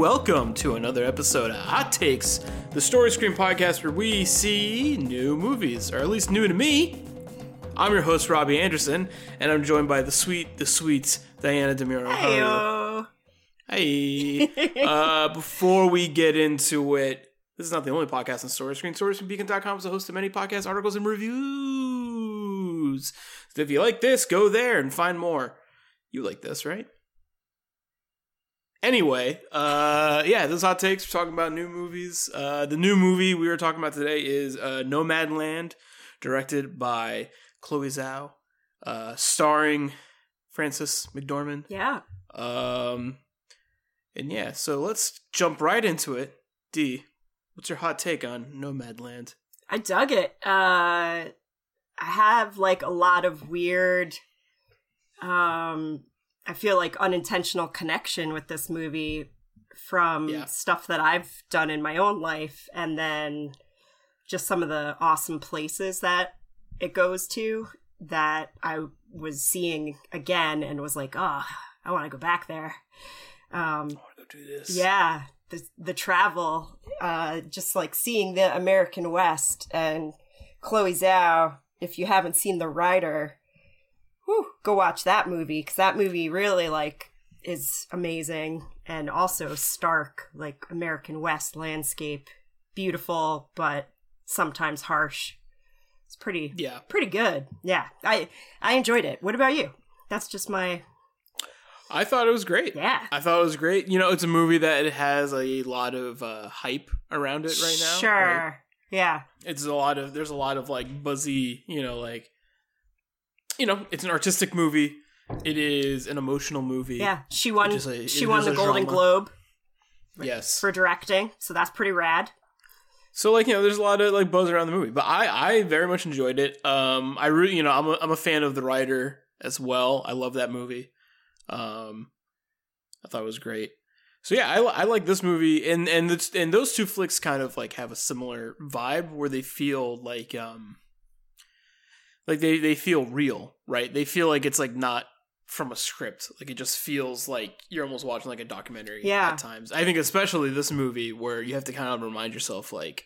Welcome to another episode of Hot Takes, the story screen podcast where we see new movies, or at least new to me. I'm your host Robbie Anderson, and I'm joined by the sweet, the sweet Diana Demiro. How? Hey. uh, before we get into it, this is not the only podcast on Story Screen. StoryScreenBeacon.com is a host of many podcasts, articles, and reviews. So if you like this, go there and find more. You like this, right? Anyway, uh, yeah, this hot takes. We're talking about new movies. Uh, the new movie we were talking about today is uh, Nomadland, directed by Chloe Zhao, uh, starring Frances McDormand. Yeah. Um, and yeah, so let's jump right into it. D, what's your hot take on Nomadland? I dug it. Uh, I have like a lot of weird um I feel like unintentional connection with this movie from Yeah. stuff that I've done in my own life and then just some of the awesome places that it goes to that I was seeing again and was like, "Oh, I want to go back there." Um I want to go do this. yeah, the the travel, uh, just like seeing the American West and Chloe Zhao. If you haven't seen The Rider, whew, go watch that movie because that movie really like is amazing and also stark, like American West landscape, beautiful but sometimes harsh. It's pretty Yeah. pretty good. Yeah, I I enjoyed it. What about you? That's just my I thought it was great. yeah. I thought it was great. You know, it's a movie that it has a lot of uh, hype around it right now. Sure. right? Yeah. It's a lot of there's a lot of like buzzy, you know, like you know, it's an artistic movie. It is an emotional movie. Yeah, she won. A- she won the Golden drama. Globe Yes. for directing, so that's pretty rad. So like you know, there's a lot of like buzz around the movie, but I I very much enjoyed it. Um, I really you know I'm a, I'm a fan of the Rider as well. I love that movie. Um, I thought it was great. So yeah, I, I like this movie, and and it's, and those two flicks kind of like have a similar vibe where they feel like um like they they feel real, right? They feel like it's like not from a script. Like it just feels like you're almost watching like a documentary Yeah. at times. I think especially this movie where you have to kind of remind yourself like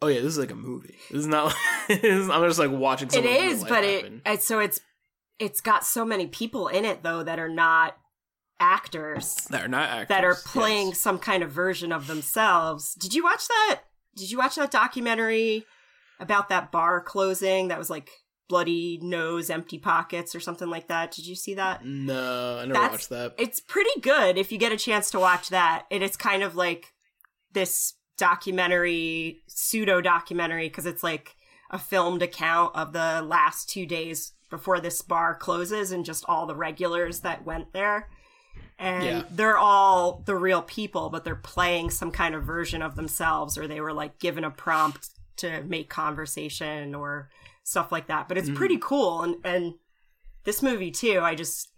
oh yeah, this is like a movie. This is not this is- I'm just like watching It is, but it, it so it's it's got so many people in it though that are not actors that are not actors. that are yes. playing some kind of version of themselves. Did you watch that? Did you watch that documentary about that bar closing? That was like bloody nose, empty pockets, or something like that. Did you see that? No, I never That's- watched that. it's pretty good if you get a chance to watch that. And it's kind of like this documentary, pseudo documentary, because it's like a filmed account of the last two days before this bar closes and just all the regulars that went there. And Yeah. they're all the real people, but they're playing some kind of version of themselves, or they were like given a prompt to make conversation or stuff like that. But it's Mhm. pretty cool. And, and this movie, too, I just,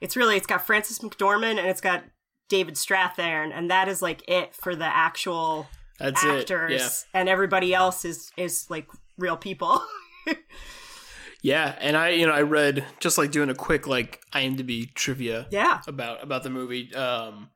it's really it's got Frances McDormand and it's got David Strathairn, and that is like it for the actual That's actors, it. Yeah. and everybody else is is like real people. Yeah, and I you know I read just like doing a quick like IMDb trivia yeah, about about the movie. Um,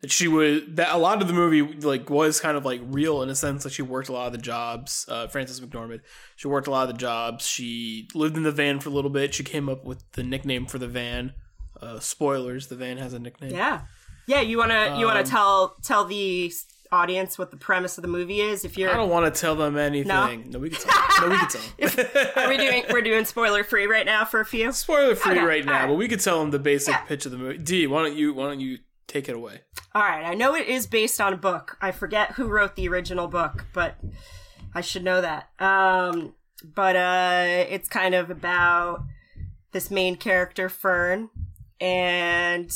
that she was that a lot of the movie like was kind of like real in a sense that she worked a lot of the jobs. Uh, Frances McDormand, she worked a lot of the jobs. She lived in the van for a little bit. She came up with the nickname for the van. Uh, spoilers: the van has a nickname. yeah, yeah. You wanna you wanna Um, tell tell the audience what the premise of the movie is? If you're I don't want to tell them anything. No, we can tell. no, we can tell. are we doing we're doing spoiler free right now for a few. spoiler free Okay, right now? alright. But we could tell them the basic Yeah. pitch of the movie. D, why don't you why don't you take it away? All right, I know it is based on a book. I forget who wrote the original book, but I should know that. Um, but uh, it's kind of about this main character, Fern, and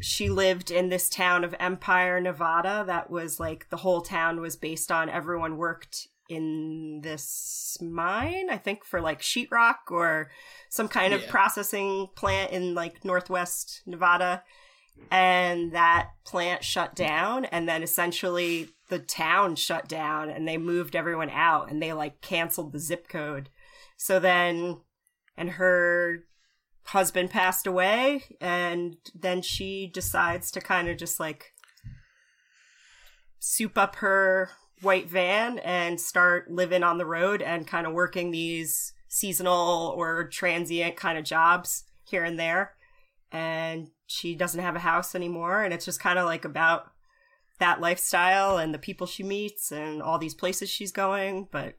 she lived in this town of Empire, Nevada. That was like the whole town was based on everyone worked in this mine, I think, for like sheetrock or some kind of processing plant in like northwest Nevada and that plant shut down and then essentially the town shut down and they moved everyone out and they like canceled the zip code. So then and her husband passed away and then she decides to kind of just like soup up her white van and start living on the road and kind of working these seasonal or transient kind of jobs here and there. And she doesn't have a house anymore and it's just kind of like about that lifestyle and the people she meets and all these places she's going but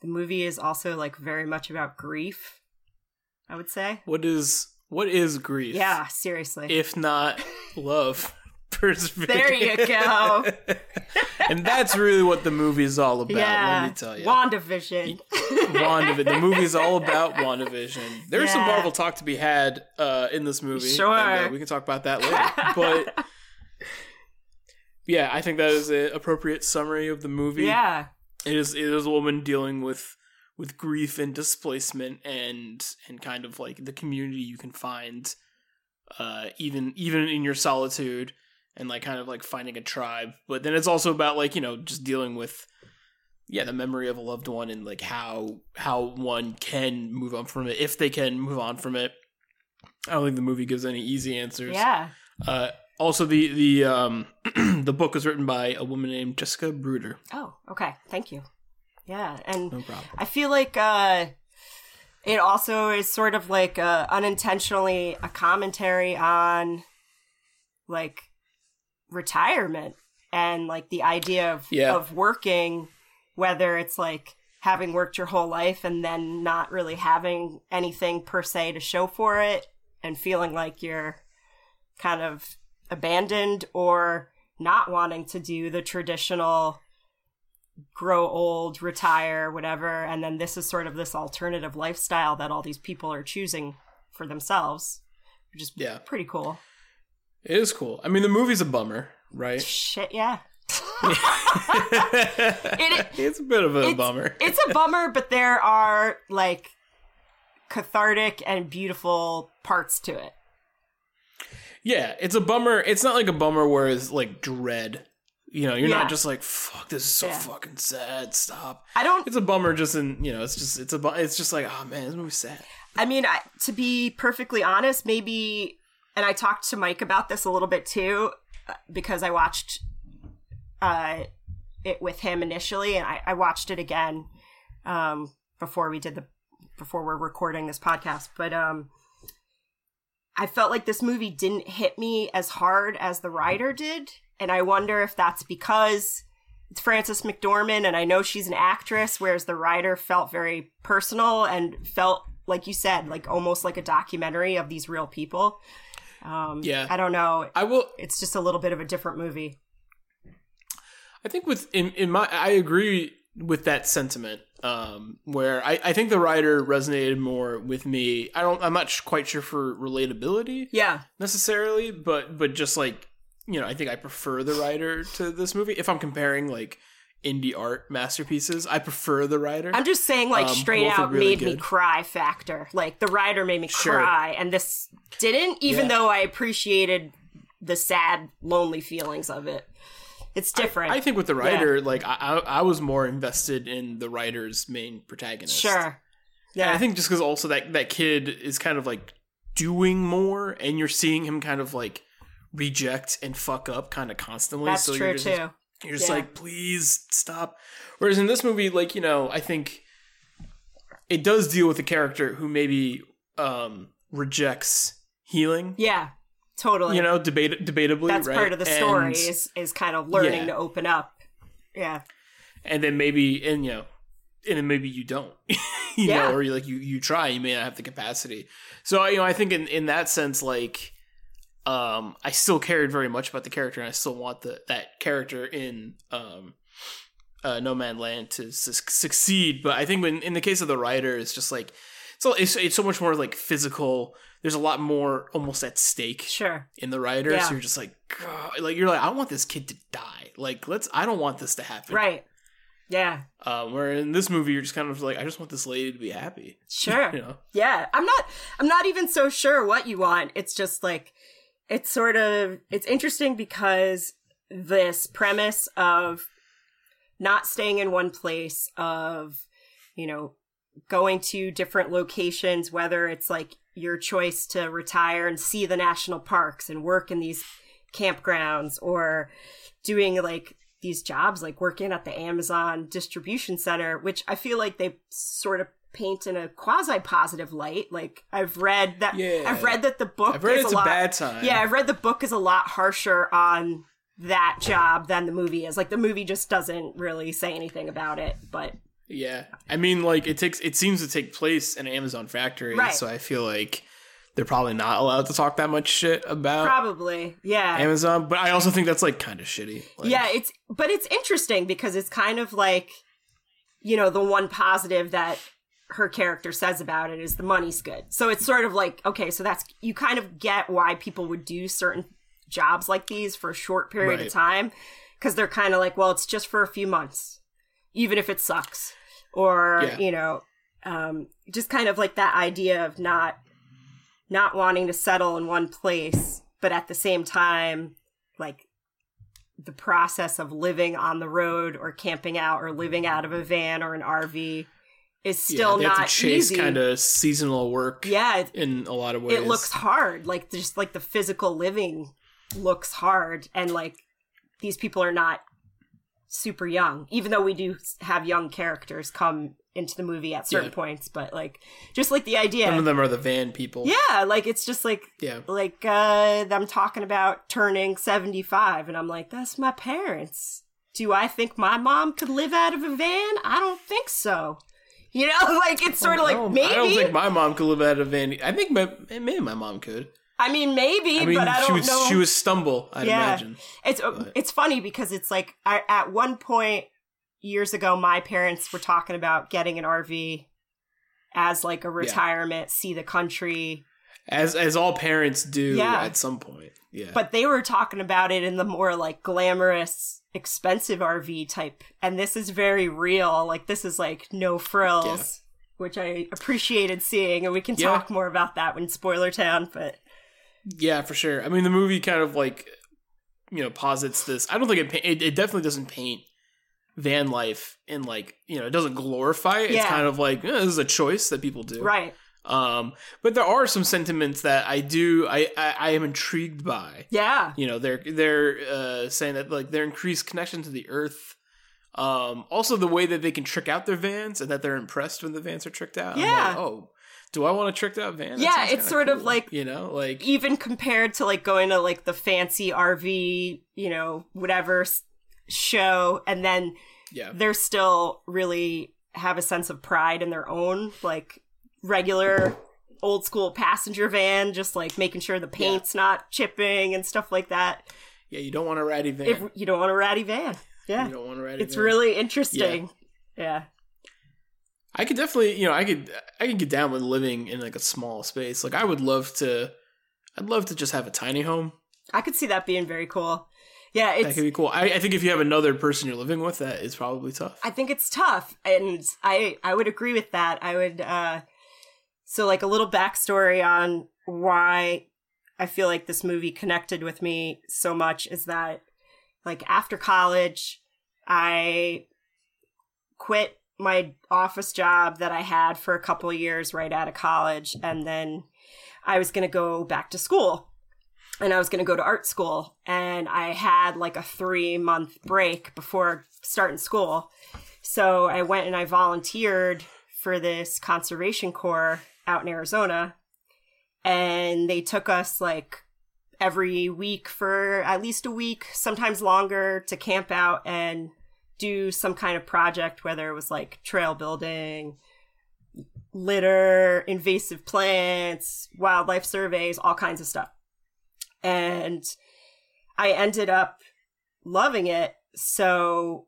the movie is also like very much about grief i would say What is what is grief? yeah seriously If not love. Persevere. there you go and that's really what the movie is all about. yeah Let me tell you. wandavision WandaVision. The movie is all about WandaVision. There's some Yeah. Marvel talk to be had uh, in this movie. Sure. and, uh, we can talk about that later. but yeah, I think that is an appropriate summary of the movie. yeah it is it is a woman dealing with with grief and displacement and and kind of like the community you can find uh even even in your solitude and like kind of like finding a tribe. But then it's also about like you know just dealing with yeah the memory of a loved one and like how how one can move on from it if they can move on from it. I don't think the movie gives any easy answers. Yeah. Uh also the the um the book was written by a woman named jessica bruder. Oh okay. Thank you. Yeah and no problem. I feel like uh, it also is sort of like uh, unintentionally a commentary on like retirement and like the idea of Yeah. of working, whether it's like having worked your whole life and then not really having anything per se to show for it and feeling like you're kind of abandoned or not wanting to do the traditional grow old, retire, whatever, and then this is sort of this alternative lifestyle that all these people are choosing for themselves, which is Yeah. pretty cool. It is cool. I mean, the movie's a bummer, right? Shit, yeah. it, it's a bit of a it's- bummer. It's a bummer, but there are like cathartic and beautiful parts to it. yeah, it's a bummer. It's not like a bummer where it's like dread. You know, you're Yeah. not just like fuck. This is so Yeah. fucking sad. Stop. I don't It's a bummer, just in you know. It's just it's a bu- it's just like oh man, this movie's sad. I mean, I, to be perfectly honest, maybe, and I talked to Mike about this a little bit too, uh, because I watched uh, it with him initially, and I, I watched it again um, before we did the before we're recording this podcast. But um, I felt like this movie didn't hit me as hard as the Rider did, and I wonder if that's because it's Frances McDormand, and I know she's an actress, whereas the Rider felt very personal and felt, like you said, like almost like a documentary of these real people. Um, Yeah. I don't know. I will. It's just a little bit of a different movie. I think with in in my I agree with that sentiment. Um, where I I think the Rider resonated more with me. I don't. I'm not quite sure for relatability. Yeah, necessarily, but but just like you know, I think I prefer the Rider to this movie. If I'm comparing like indie art masterpieces, I prefer the Rider. I'm just saying, like Um, straight out really made me cry factor. Like the Rider made me Sure. cry, and this didn't. Even Yeah. though I appreciated the sad, lonely feelings of it, it's different. I think with the Rider, like I, I I was more invested in the Rider's main protagonist. sure. Yeah, Yeah, I think just because also that that kid is kind of like doing more, and you're seeing him kind of like reject and fuck up kind of constantly. that's so true you're just, too. You're just Yeah. like, please stop. Whereas in this movie, like, you know, I think it does deal with a character who maybe um rejects healing. Yeah, totally. You know, debate debatably. that's right? part of the And- story is is kind of learning Yeah. to open up. Yeah, And then maybe and you know and then maybe you don't. you Yeah. know, or you like you you try, you may not have the capacity. So you know, I think in in that sense, like um I still cared very much about the character and I still want the that character in um uh, Nomadland to su- succeed. But I think when in the case of the Rider, it's just like so it's it's so much more like physical. There's a lot more almost at stake sure. in the Rider. Yeah. So you're just like, God, like you're like, I want this kid to die. Like let's. I don't want this to happen. Right. Yeah. Um, where in this movie, you're just kind of like, I just want this lady to be happy. Sure. You know. Yeah, I'm not I'm not even so sure what you want. It's just like it's sort of it's interesting because this premise of not staying in one place of, you know, going to different locations, whether it's like your choice to retire and see the national parks and work in these campgrounds or doing like these jobs like working at the Amazon distribution center, which I feel like they sort of paint in a quasi positive light. Like I've read that Yeah. I've read that the book I've read is it's a a bad time. Yeah, I've read the book is a lot harsher on that job than the movie is. Like the movie just doesn't really say anything about it, but Yeah, I mean, like it takes it seems to take place in an Amazon factory, Right. so I feel like they're probably not allowed to talk that much shit about probably yeah. Amazon. But I also think that's like kind of shitty. Like, yeah, it's but it's interesting because it's kind of like you know, the one positive that her character says about it is the money's good. So it's sort of like okay, so that's you kind of get why people would do certain jobs like these for a short period Right. of time because they're kind of like, well, it's just for a few months, even if it sucks, or Yeah. you know, um, just kind of like that idea of not not wanting to settle in one place, but at the same time, like the process of living on the road or camping out or living out of a van or an RV is Yeah, still they not chase kind of seasonal work. yeah, it, in a lot of ways. it looks hard. Like just like the physical living looks hard, and like these people are not super young, even though we do have young characters come into the movie at certain Yeah. points. But like just like the idea, Some of them are the van people. yeah, like it's just like yeah. like uh them talking about turning 75 and I'm like that's my parents. Do I think my mom could live out of a van? I don't think so. You know, like it's sort of like maybe I don't think my mom could live out of a van. I think my, maybe my mom could. I mean maybe, I mean, but I she don't would know. she would stumble. I'd Yeah. imagine. It's But- it's funny because it's like I, at one point years ago, my parents were talking about getting an RV as like a retirement, see the country, As as all parents do Yeah. at some point. Yeah. but they were talking about it in the more like glamorous, expensive RV type, and this is very real. Like this is like no frills. Which I appreciated seeing, and we can Yeah. talk more about that when Spoiler Town. But Yeah, for sure. I mean, the movie kind of like you know posits this. I don't think it it, it definitely doesn't paint van life in like you know it doesn't glorify it. It's kind of like eh, this is a choice that people do. right, Um, but there are some sentiments that I do I I, I am intrigued by. yeah, You know, they're they're uh, saying that like their increased connection to the earth. Um, also the way that they can trick out their vans and that they're impressed when the vans are tricked out. Yeah. like, oh, do I want a tricked out van? That Yeah, it's sort of like- you know, like even compared to like going to like the fancy RV, you know, whatever show, and then yeah. they're still really have a sense of pride in their own like regular old school passenger van, just like making sure the paint's not chipping and stuff like that. Yeah, you don't want a ratty van. You don't want a ratty van, yeah, You don't want a ratty van. it's van. really interesting. Yeah. I could definitely, you know, I could I could get down with living in like a small space. Like I would love to I'd love to just have a tiny home. I could see that being very cool. Yeah, That could be cool. I, I think if you have another person you're living with, that is probably tough. I think it's tough, and I I would agree with that. I would uh, so like a little backstory on why I feel like this movie connected with me so much is that like after college, I quit my office job that I had for a couple years right out of college, and then I was going to go back to school and I was going to go to art school. And I had like a three month break before starting school. So I went and I volunteered for this conservation corps out in Arizona. And they took us like every week for at least a week, sometimes longer, to camp out and do some kind of project, whether it was like trail building, litter, invasive plants, wildlife surveys, all kinds of stuff. And I ended up loving it. So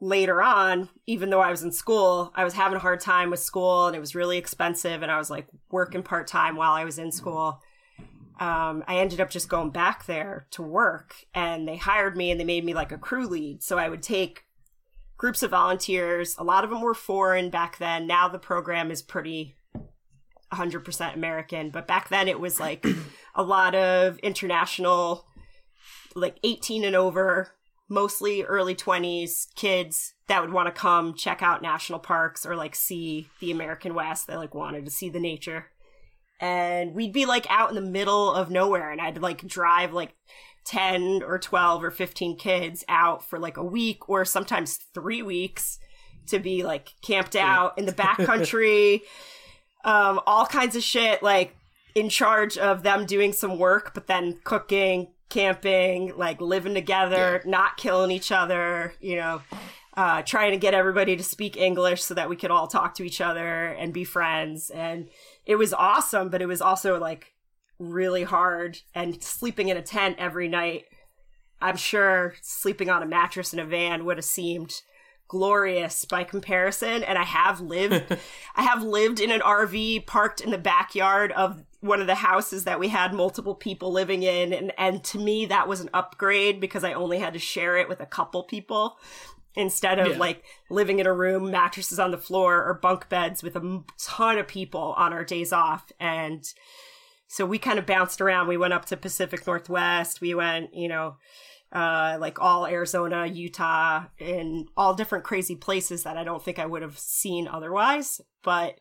later on, even though I was in school, I was having a hard time with school and it was really expensive and I was like working part time while I was in school. Um, I ended up just going back there to work and they hired me and they made me like a crew lead. So I would take groups of volunteers. A lot of them were foreign back then. Now the program is pretty 100% American, but back then it was like a lot of international, like 18 and over mostly early 20s kids that would want to come check out national parks or like see the American West. They like wanted to see the nature. And we'd be like out in the middle of nowhere and I'd like drive like 10 or 12 or 15 kids out for like a week or sometimes three weeks to be like camped out in the backcountry, um, all kinds of shit, like in charge of them doing some work, but then cooking, camping, like living together, Yeah. not killing each other, you know, uh, trying to get everybody to speak English so that we could all talk to each other and be friends. And it was awesome, but it was also like really hard and sleeping in a tent every night. I'm sure sleeping on a mattress in a van would have seemed glorious by comparison and I have lived I have lived in an RV parked in the backyard of one of the houses that we had multiple people living in and and to me that was an upgrade because I only had to share it with a couple people instead of Yeah. like living in a room mattresses on the floor or bunk beds with a ton of people on our days off and so we kind of bounced around we went up to Pacific Northwest we went you know uh, like all Arizona, Utah, and all different crazy places that I don't think I would have seen otherwise. But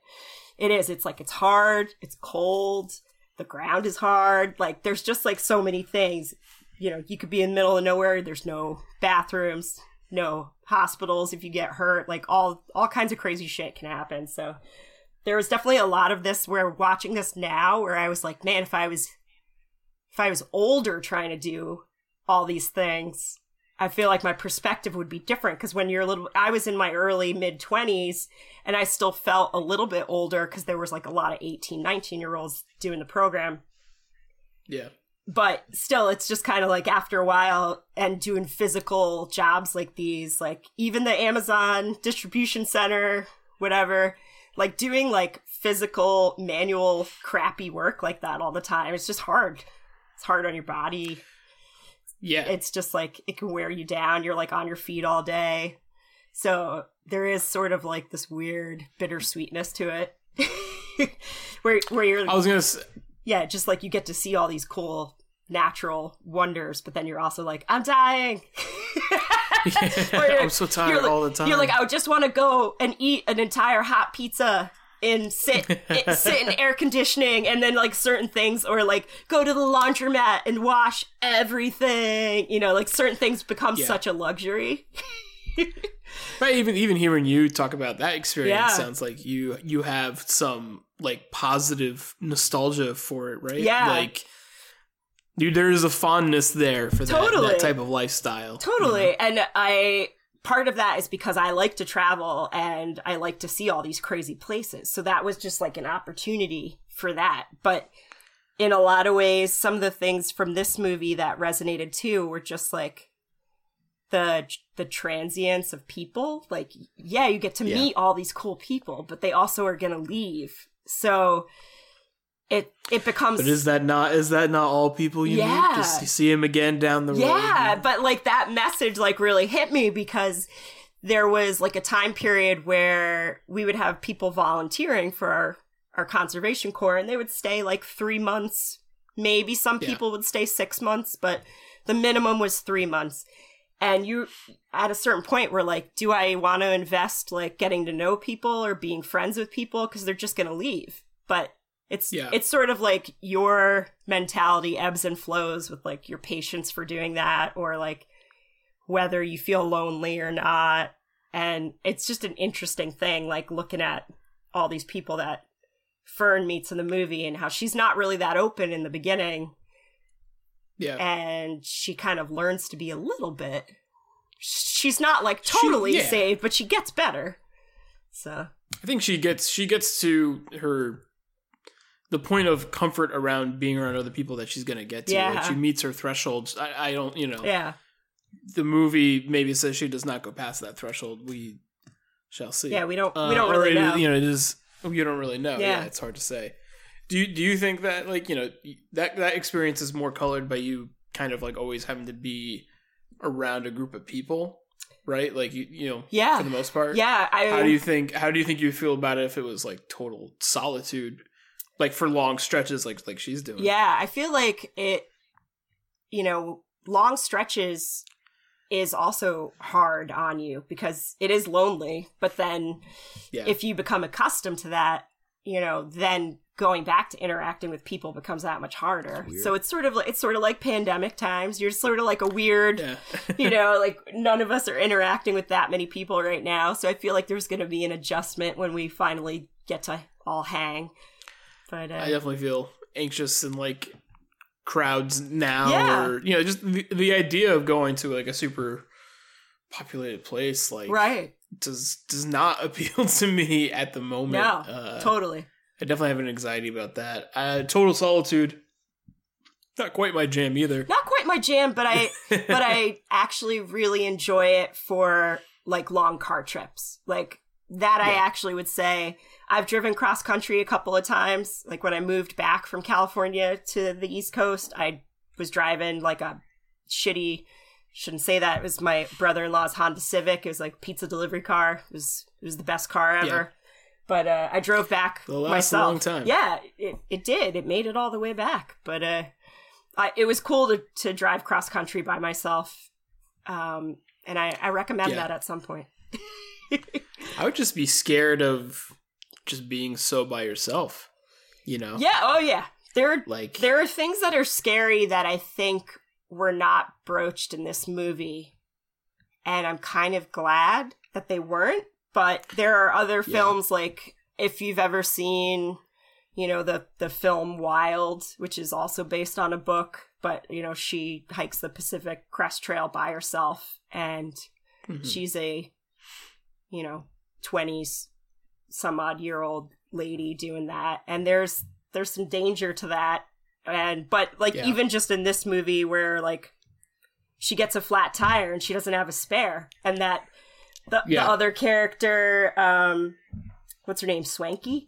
it is, it's like it's hard, it's cold, the ground is hard. Like there's just like so many things. You know, you could be in the middle of nowhere, there's no bathrooms, no hospitals if you get hurt, like all all kinds of crazy shit can happen. So there was definitely a lot of this where watching this now where I was like, man, if I was if I was older trying to do all these things, I feel like my perspective would be different because when you're a little, I was in my early mid 20s and I still felt a little bit older because there was like a lot of 18, 19 year olds doing the program. Yeah. But still, it's just kind of like after a while and doing physical jobs like these, like even the Amazon distribution center, whatever, like doing like physical, manual, crappy work like that all the time. It's just hard. It's hard on your body Yeah. it's just like it can wear you down. You're like on your feet all day. So there is sort of like this weird bittersweetness to it. where where you're I was gonna. Say, yeah, just like you get to see all these cool natural wonders, but then you're also like, I'm dying. You're- I'm so tired like, all the time. You're like, I would just want to go and eat an entire hot pizza and sit sit in air conditioning and then like certain things or like go to the laundromat and wash everything. You know, like certain things become Yeah. such a luxury. Right, even even hearing you talk about that experience Yeah. sounds like you you have some like positive nostalgia for it, right? Yeah. Like dude, there is a fondness there for that, Totally. that type of lifestyle. Totally. And I part of that is because I like to travel and I like to see all these crazy places. So that was just like an opportunity for that. But in a lot of ways, some of the things from this movie that resonated too were just like the the transience of people. Like, yeah, you get to Yeah. meet all these cool people, but they also are gonna leave. So it it becomes But is that not is that not all people you Yeah. meet? Just see him again down the road. Yeah, but like that message like really hit me because there was like a time period where we would have people volunteering for our our conservation corps and they would stay like 3 months. Maybe some Yeah. people would stay 6 months, but the minimum was 3 months. And you at a certain point were like, do I want to invest like getting to know people or being friends with people because they're just going to leave. But it's Yeah. it's sort of like your mentality ebbs and flows with like your patience for doing that or like whether you feel lonely or not. And it's just an interesting thing, like looking at all these people that Fern meets in the movie and how she's not really that open in the beginning Yeah. and she kind of learns to be a little bit. She's not like totally yeah. saved, but she gets better. So I think she gets she gets to her the point of comfort around being around other people that she's gonna get to. Yeah. Like she meets her thresholds. I, I don't you know yeah, the movie maybe says she does not go past that threshold. We shall see. yeah, we don't Uh, we don't or really it- know. You know, it is you don't really know. Yeah. Yeah. it's hard to say. Do you do you think that like you know that that experience is more colored by you kind of like always having to be around a group of people, right? Like you you know Yeah. for the most part. yeah, I How do you think how do you think you feel about it if it was like total solitude, like for long stretches, like like she's doing? Yeah, I feel like it, you know, long stretches is also hard on you because it is lonely. But then Yeah. if you become accustomed to that, you know, then going back to interacting with people becomes that much harder. So it's sort of like it's sort of like pandemic times. You're sort of like a weird yeah. you know, like none of us are interacting with that many people right now. So I feel like there's going to be an adjustment when we finally get to all hang. But uh, I definitely feel anxious and like crowds now, Yeah. or you know, just the, the idea of going to like a super populated place, like right, does does not appeal to me at the moment. no, Uh, totally. I definitely have an anxiety about that. Uh, Total Solitude, not quite my jam either. Not quite my jam, but I but I actually really enjoy it for like long car trips. Like that I actually would say I've driven cross country a couple of times. Like when I moved back from California to the East Coast, I was driving like a shitty shouldn't say that. It was my brother-in-law's Honda Civic. It was like pizza delivery car. It was it was the best car ever. Yeah. But uh, I drove back It'll last a myself. long time. Yeah, it, it did. It made it all the way back. But uh, I, it was cool to, to drive cross country by myself. Um, and I, I recommend Yeah. that at some point. I would just be scared of just being so by yourself. You know, Yeah. Oh, yeah. There, are, like there are things that are scary that I think were not broached in this movie. And I'm kind of glad that they weren't. But there are other Yeah. films like if you've ever seen, you know, the the film Wild, which is also based on a book, but you know, she hikes the Pacific Crest Trail by herself and Mhm. she's a you know 20s some odd year old lady doing that and there's there's some danger to that and but like Yeah. even just in this movie where like she gets a flat tire and she doesn't have a spare and that the, Yeah. the other character um what's her name Swankie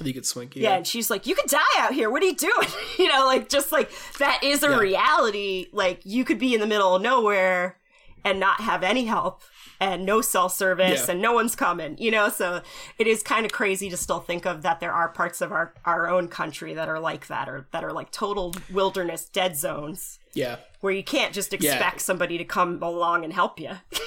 I think it's Swinky. yeah, and she's like, "You could die out here. What are you doing?" you know, like just like that is a Yeah. reality. Like you could be in the middle of nowhere and not have any help and no cell service Yeah. and no one's coming. You know, so it is kind of crazy to still think of that there are parts of our our own country that are like that or that are like total wilderness dead zones yeah. where you can't just Yeah. expect somebody to come along and help you.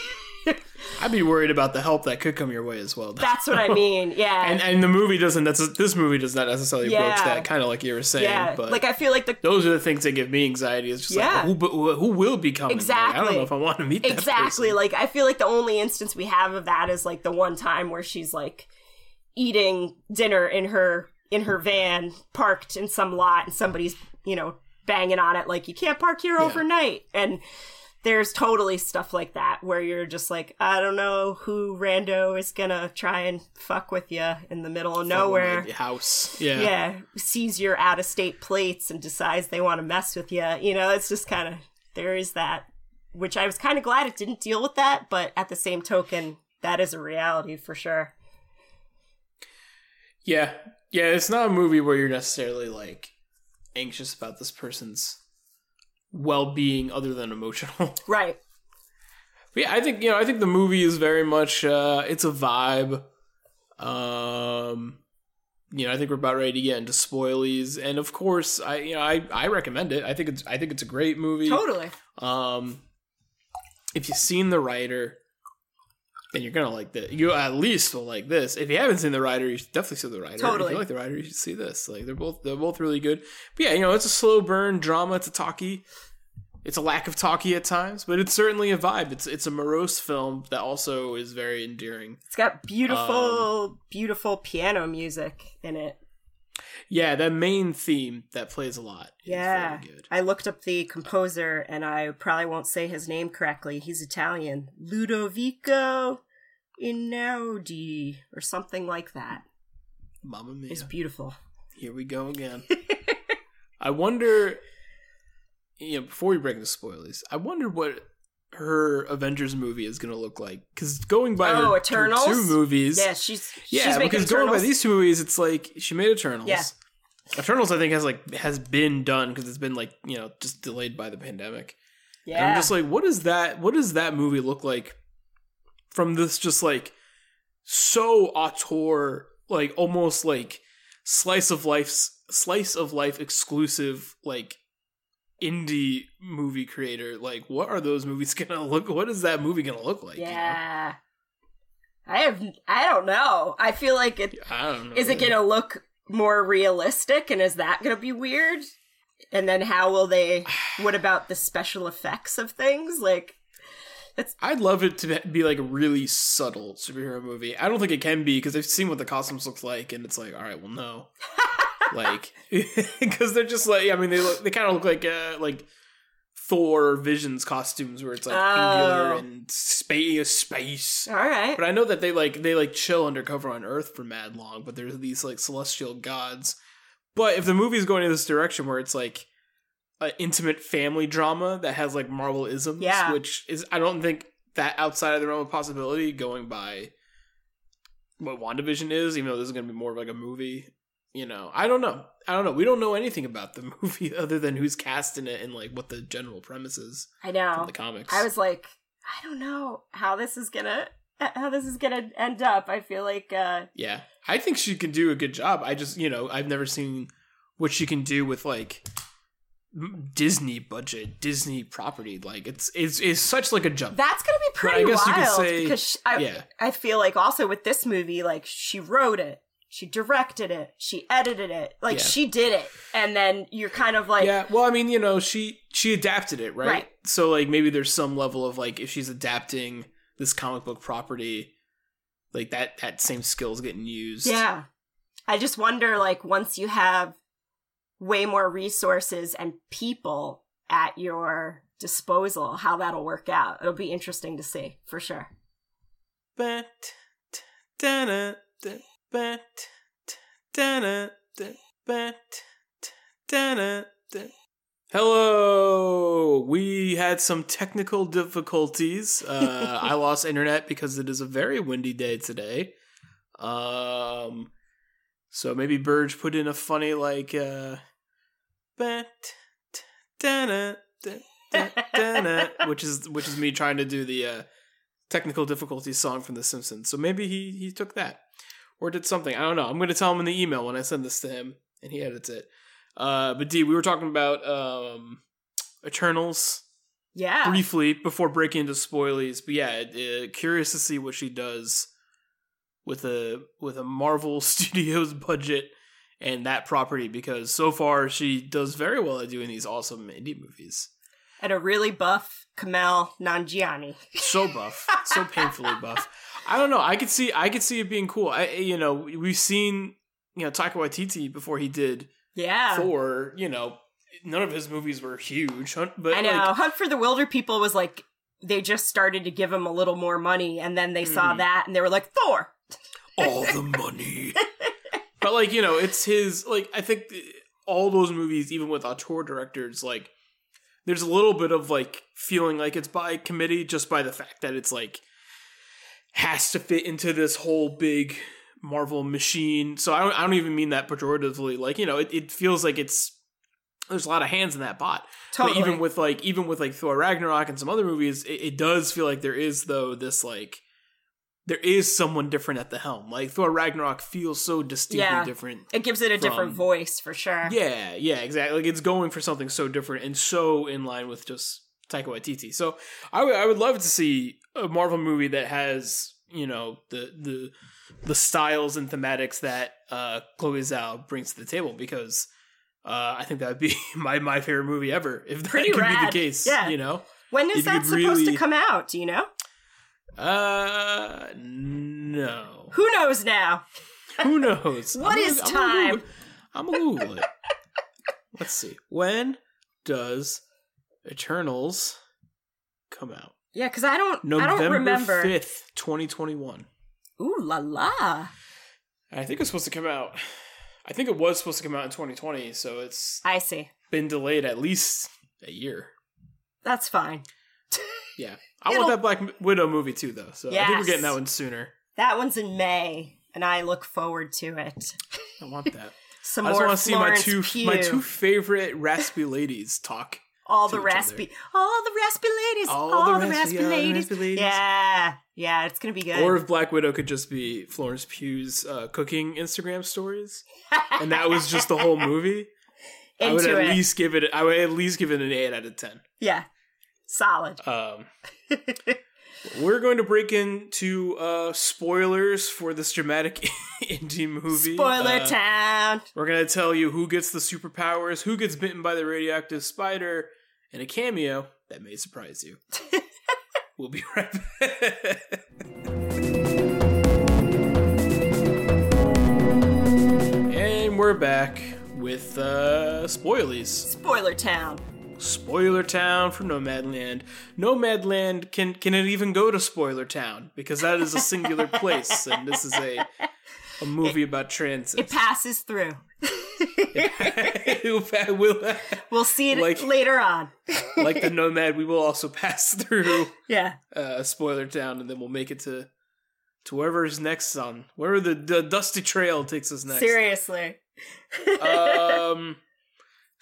I'd be worried about the help that could come your way as well. That's what I mean. Yeah. and and the movie doesn't. That's this movie does not necessarily Yeah. broach that. Kind of like you were saying. yeah. But Like I feel like the those are the things that give me anxiety. It's just Yeah. like who, who will be coming? Like, I don't Exactly. know if I want to meet exactly person. like i feel like the only instance we have of that is like the one time where she's like eating dinner in her in her van parked in some lot and somebody's you know banging on it like you can't park here Yeah. overnight and there's totally stuff like that where you're just like i don't know who rando is gonna try and fuck with you in the middle of nowhere my house. Yeah. yeah sees your out of state plates and decides they want to mess with you you know it's just kind of there is that which i was kind of glad it didn't deal with that but at the same token that is a reality for sure Yeah. Yeah, it's not a movie where you're necessarily like anxious about this person's well-being other than emotional. right But yeah, I think you know, I think the movie is very much uh it's a vibe. Um you know, I think we're about ready to get into spoilies and of course I you know, I I recommend it. I think it's I think it's a great movie. totally Um if you've seen the Rider then you're gonna like this. You at least will like this. If you haven't seen the Rider, you should definitely see the Rider. If you like the Rider, you should see this. Like they're both they're both really good. But yeah, you know, it's a slow burn drama. It's a talkie. It's a lack of talkie at times, but it's certainly a vibe. It's it's a morose film that also is very endearing. it's got beautiful Um, beautiful piano music in it Yeah, that main theme that plays a lot. is yeah i looked up the composer and i probably won't say his name correctly he's italian Ludovico Einaudi or something like that Mamma mia. it's beautiful Here we go again. I wonder, you know, before we break into spoilers, I wonder what her Avengers movie is going to look like. Because going by Oh, her, her two movies, Yeah, she's yeah, she's because going by these two movies, it's like she made Eternals. Yeah. Eternals, I think, has like has been done because it's been like you know just delayed by the pandemic. And yeah, I'm just like, what is that? What does that movie look like from this just like so auteur, like almost like slice of life, slice of life exclusive, like indie movie creator, like what are those movies gonna look? What is that movie gonna look like? you know? yeah. I have I don't know. I feel like it I don't know. is it to look more realistic and is that to be weird? And then how will they what about the special effects of things? Like I'd love it to be like a really subtle superhero movie. I don't think it can be because I've seen what the costumes looks like, and it's like, all right, well, no, like because they're just like, I mean, they look, they kind of look like uh, like Thor Vision's costumes, where it's like angular Oh. and space, space. all right. But I know that they like they like chill undercover on Earth for mad long, but there's these like celestial gods. But if the movie's going in this direction where it's like an intimate family drama that has like Marvel isms, Yeah. which is I don't think that outside of the realm of possibility going by what WandaVision is, even though this is gonna be more of like a movie. You know, I don't know. I don't know. We don't know anything about the movie other than who's cast in it and like what the general premise is I know. the comics. I was like, I don't know how this is going to how this is to end up. I feel like uh Yeah, I think she can do a good job. I just, you know, I've never seen what she can do with like Disney budget, Disney property. Like it's it's it's such like a jump. that's going to be pretty guess you could wild say- because she, I yeah, I feel like also with this movie like she wrote it, she directed it, she edited it. Like Yeah. she did it. And then you're kind of like yeah. Well, I mean, you know, she she adapted it, right? Right. So like maybe there's some level of like if she's adapting this comic book property, like that that same skills getting used. Yeah. I just wonder, like, once you have way more resources and people at your disposal, how that'll work out. It'll be interesting to see, for sure. Bat, t- dana, Hello. We had some technical difficulties. Uh, I lost internet because it is a very windy day today. Um, so maybe Burge put in a funny like uh, which is which is me trying to do the uh, technical difficulties song from The Simpsons. So maybe he he took that or did something. I don't know. I'm going to tell him in the email when I send this to him and he edits it. Uh, but D, we were talking about um, Eternals Yeah. briefly before breaking into spoilies. But yeah, uh, curious to see what she does with a with a Marvel Studios budget and that property because so far she does very well at doing these awesome indie movies. A really buff Kumail Nanjiani. so buff, so painfully buff. I don't know. I could see, I could see it being cool. I, you know, we've seen, you know, Taika Waititi before he did Yeah. Thor. You know, none of his movies were huge, but I know. like, Hunt for the Wilderpeople was like, they just started to give him a little more money, and then they saw Mhm. that and they were like, Thor! all the money. but like, you know, it's his. Like, I think th- all those movies, even with auteur directors, like, there's a little bit of like feeling like it's by committee just by the fact that it's like has to fit into this whole big Marvel machine. So I don't, I don't even mean that pejoratively. Like, you know, it, it feels like it's there's a lot of hands in that pot. Totally. But even with like even with like Thor Ragnarok and some other movies, it, it does feel like there is though this like there is someone different at the helm. Like Thor Ragnarok feels so distinctly Yeah. different. it gives it a different voice, for sure. Yeah, yeah, exactly. Like it's going for something so different and so in line with just Taika Waititi. So I would I would love to see a Marvel movie that has you know the the the styles and thematics that uh, Chloe Zhao brings to the table because uh, I think that would be my my favorite movie ever if that Pretty could be the case. Yeah. you know. When is that supposed really- to come out? Do you know? Uh, no. Who knows now? Who knows? What I'm is gonna- time? I'm gonna Google, I'm gonna Google it. Let's see. When does Eternals come out? Yeah, because I don't. November I don't remember. fifth, twenty twenty one. Ooh la la! I think it's supposed to come out. I think it was supposed to come out in twenty twenty, so it's I see. been delayed at least a year. That's fine. Yeah, I It'll- want that Black Widow movie too, though. So I think we're getting that one sooner. That one's in May, and I look forward to it. I want that. Some I just want to see my two Pugh. my two favorite raspy ladies talk. all the other. raspy, all the raspy ladies, All all, the the, raspy- raspy, ladies. raspy ladies. Yeah, yeah, it's gonna be good. Or if Black Widow could just be Florence Pugh's uh, cooking Instagram stories, and that was just the whole movie. I would at it. least give it. I would at least give it an eight out of ten. yeah, solid. Um, we're going to break into uh, spoilers for this dramatic indie movie. Spoiler Uh, town. We're going to tell you who gets the superpowers, who gets bitten by the radioactive spider, and a cameo that may surprise you. we'll be right back. and we're back with uh, spoilies. Spoiler town. Spoiler Town for Nomadland. Nomadland can can it even go to Spoiler Town because that is a singular place, and this is a a movie about transit. It passes through. Will- We'll see it Like- later on. like the Nomad, we will also pass through Yeah. uh, Spoiler Town, and then we'll make it to to wherever wherever's next on wherever the, the dusty trail takes us next. Seriously. um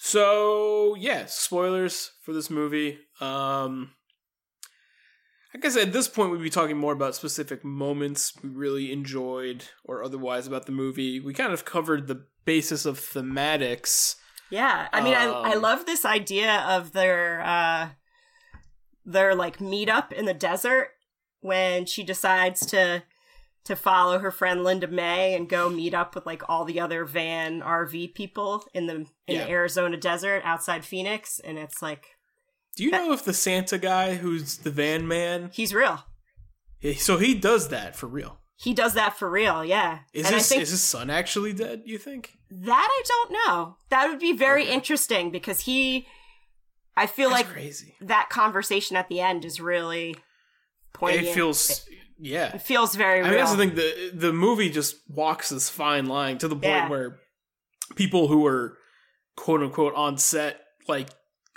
so yeah spoilers for this movie um I guess at this point we'd be talking more about specific moments we really enjoyed or otherwise about the movie. We kind of covered the basis of thematics. Yeah. I mean, I I Um, love this idea of their uh their like meetup in the desert when she decides to to follow her friend Linda May and go meet up with like all the other van RV people in the in Yeah. the Arizona desert outside Phoenix and it's like Do you know if the Santa guy who's the van man he's real. so he does that for real? He does that for real, yeah. Is and his think is his son actually dead, you think? that I don't know. That would be very Okay. interesting because he I feel That's like crazy. that conversation at the end is really poignant. It feels yeah. It feels very I real. mean, that's the thing. The the movie just walks this fine line to the point Yeah. where people who were quote unquote on set like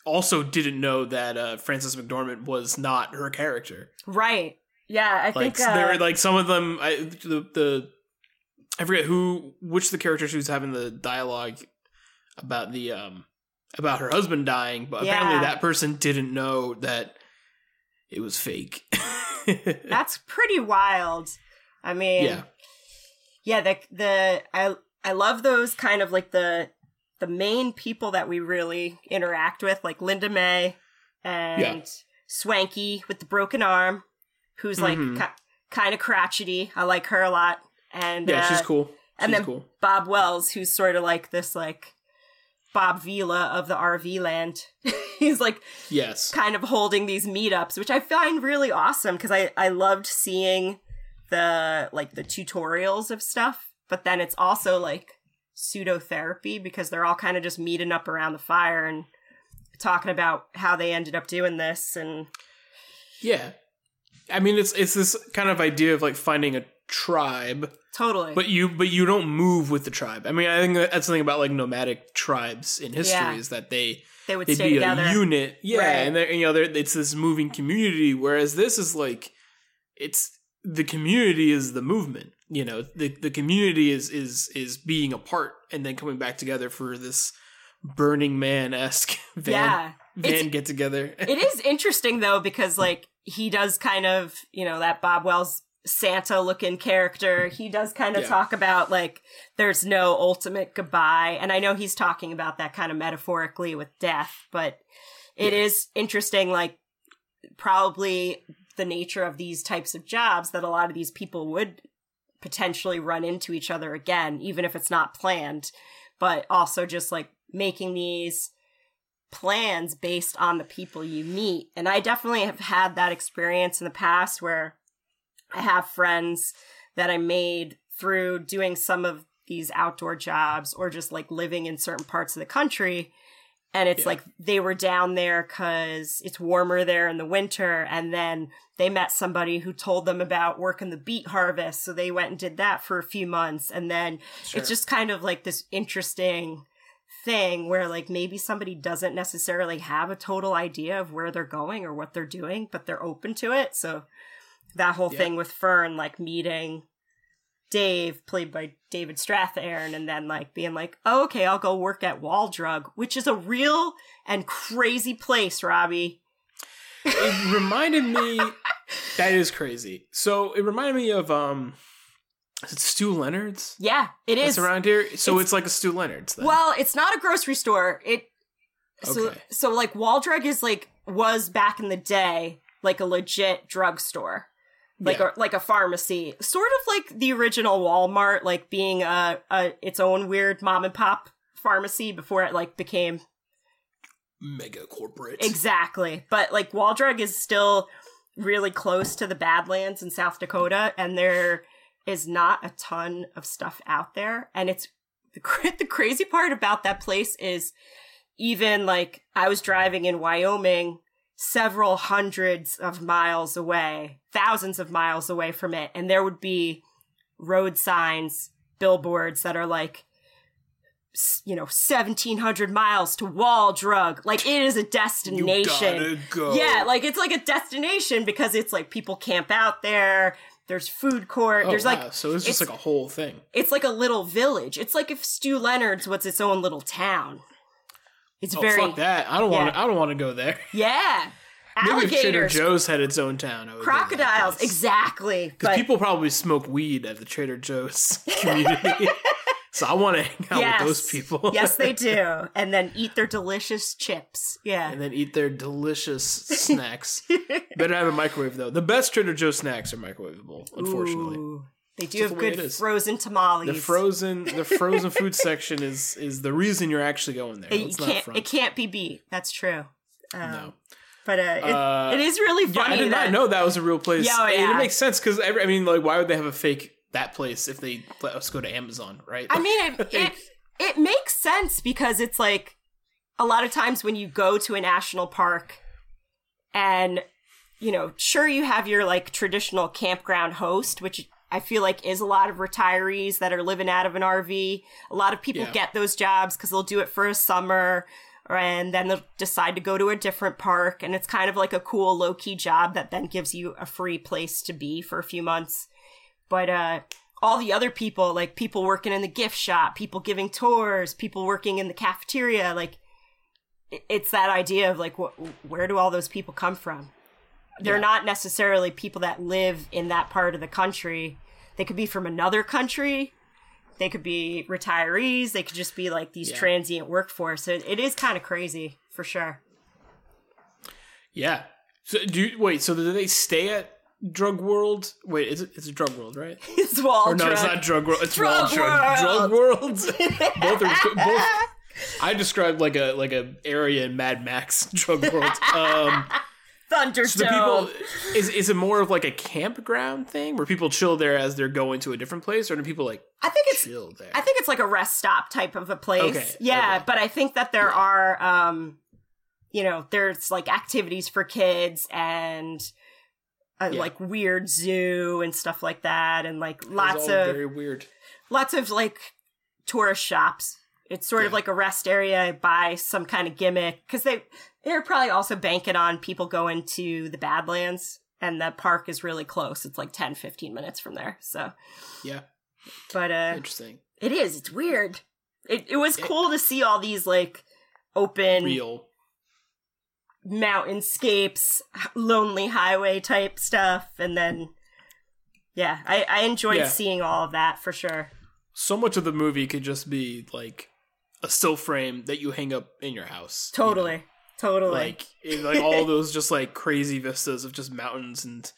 also didn't know that uh, Frances McDormand was not her character. Right. Yeah, I Like think uh, there, like some of them, I the the I forget who which the character she was having the dialogue about the um about her husband dying, but apparently that person didn't know that it was fake. that's pretty wild. I mean, yeah, yeah, the the I I love those kind of like the the main people that we really interact with, like Linda May and Yeah. Swankie with the broken arm, who's like Mhm. ki- kind of crotchety. I like her a lot. And yeah, uh, she's cool. and then cool. Bob Wells, who's sort of like this like Bob Vila of the RV land. He's like Yes. kind of holding these meetups, which I find really awesome because I I loved seeing the like the tutorials of stuff, but then it's also like pseudo therapy because they're all kind of just meeting up around the fire and talking about how they ended up doing this and Yeah. I mean it's it's this kind of idea of like finding a tribe, totally. but you but you don't move with the tribe. I mean, I think that's something about like nomadic tribes in history Yeah. is that they they would they'd stay be together. a unit. Yeah, Right. and they're, you know, it's this moving community whereas this is like it's the community is the movement. You know, the the community is is is being apart and then coming back together for this Burning Man esque van yeah. van It's- get together. it is interesting though because like he does kind of you know that bob wells santa looking character he does kind of Yeah. talk about like there's no ultimate goodbye and i know he's talking about that kind of metaphorically with death but it is Yeah. interesting like probably the nature of these types of jobs that a lot of these people would potentially run into each other again even if it's not planned but also just like making these plans based on the people you meet. And I definitely have had that experience in the past where I have friends that I made through doing some of these outdoor jobs or just like living in certain parts of the country. And it's Yeah. like they were down there because it's warmer there in the winter. And then they met somebody who told them about working the beet harvest. So they went and did that for a few months. And then Sure. it's just kind of like this interesting thing where like maybe somebody doesn't necessarily have a total idea of where they're going or what they're doing, but they're open to it. So that whole Yeah. thing with Fern, like meeting Dave, played by David Strathairn, and then like being like, oh, okay, I'll go work at Wall Drug, which is a real and crazy place, Robbie. it reminded me that is crazy. So it reminded me of um Is it Stew Leonard's? Yeah, it It's is. around here, so it's- it's, like a Stew Leonard's. Then. Well, it's not a grocery store. It so Okay. so like Wall Drug is like was back in the day like a legit drugstore. Like Yeah. a like a pharmacy. Sort of like the original Walmart, like being a, a its own weird mom and pop pharmacy before it like became mega corporate. Exactly. But like Wall Drug is still really close to the Badlands in South Dakota, and there is not a ton of stuff out there. And it's the, the crazy part about that place is even like I was driving in Wyoming several hundreds of miles away, thousands of miles away from it, and there would be road signs, billboards that are like, you know, 1700 miles to Wall Drug. Like it is a destination. go. Yeah, like it's like a destination because it's like people camp out there. There's food court. Oh, There's wow. like so it's just it's- like a whole thing. it's like a little village. It's like if Stew Leonard's was its own little town. It's Oh very fuck that! I don't want. To I don't want to go there. yeah. Maybe if Trader Joe's had its own town, I would go to that crocodiles, exactly. Because people probably smoke weed at the Trader Joe's community. so I want to hang out yes, with those people. yes, they do, and then eat their delicious chips. Yeah, and then eat their delicious snacks. Better have a microwave though. The best Trader Joe's snacks are microwavable, unfortunately. Ooh, they do have the good frozen tamales. The frozen the frozen food section is is the reason you're actually going there. It, It's you not can't. front. It can't be beat. That's true. Um, no. but uh, it, Uh, it is really Yeah, funny. I did that, not know that was a real place. Yeah, oh, yeah. it makes sense because I mean, like, why would they have a fake that place if they let us go to Amazon, right? I mean, it, it it makes sense because it's like a lot of times when you go to a national park, and you know, sure you have your like traditional campground host, which I feel like is a lot of retirees that are living out of an RV. A lot of people Yeah. get those jobs because they'll do it for a summer. And then they'll decide to go to a different park, and it's kind of like a cool low key job that then gives you a free place to be for a few months but uh all the other people like people working in the gift shop people giving tours people working in the cafeteria like it's that idea of like wh- where do all those people come from they're Yeah. not necessarily people that live in that part of the country they could be from another country they could be retirees they could just be like these Yeah. transient workforce it, it is kind of crazy for sure yeah. So do you, wait. So do they stay at Drug World? Wait, is it? It's a Drug World, right? it's wall Or no, it's not Drug World. It's Drug Wall Drug. Drug World. World. both are both. I described like a like a area in Mad Max Drug World. Um, thunderdome so the people is is it more of like a campground thing where people chill there as they're going to a different place, or do people like i think it's chill there? I think it's like a rest stop type of a place. Okay, Yeah, okay. but I think that there are um you know, there's like activities for kids and a, Yeah. like weird zoo and stuff like that and like lots of very weird. lots of like tourist shops. It's sort of like a rest area by some kind of gimmick cuz they they're probably also banking on people going to the Badlands and the park is really close. It's like 10 15 minutes from there. So, Yeah, but uh interesting. it is. It's weird. It it was It- cool to see all these like open Real. mountainscapes, lonely highway type stuff, and then yeah, I I enjoyed Yeah. seeing all of that for sure. So much of the movie could just be like a still frame that you hang up in your house. you know? Totally, like it- like all those just like crazy vistas of just mountains and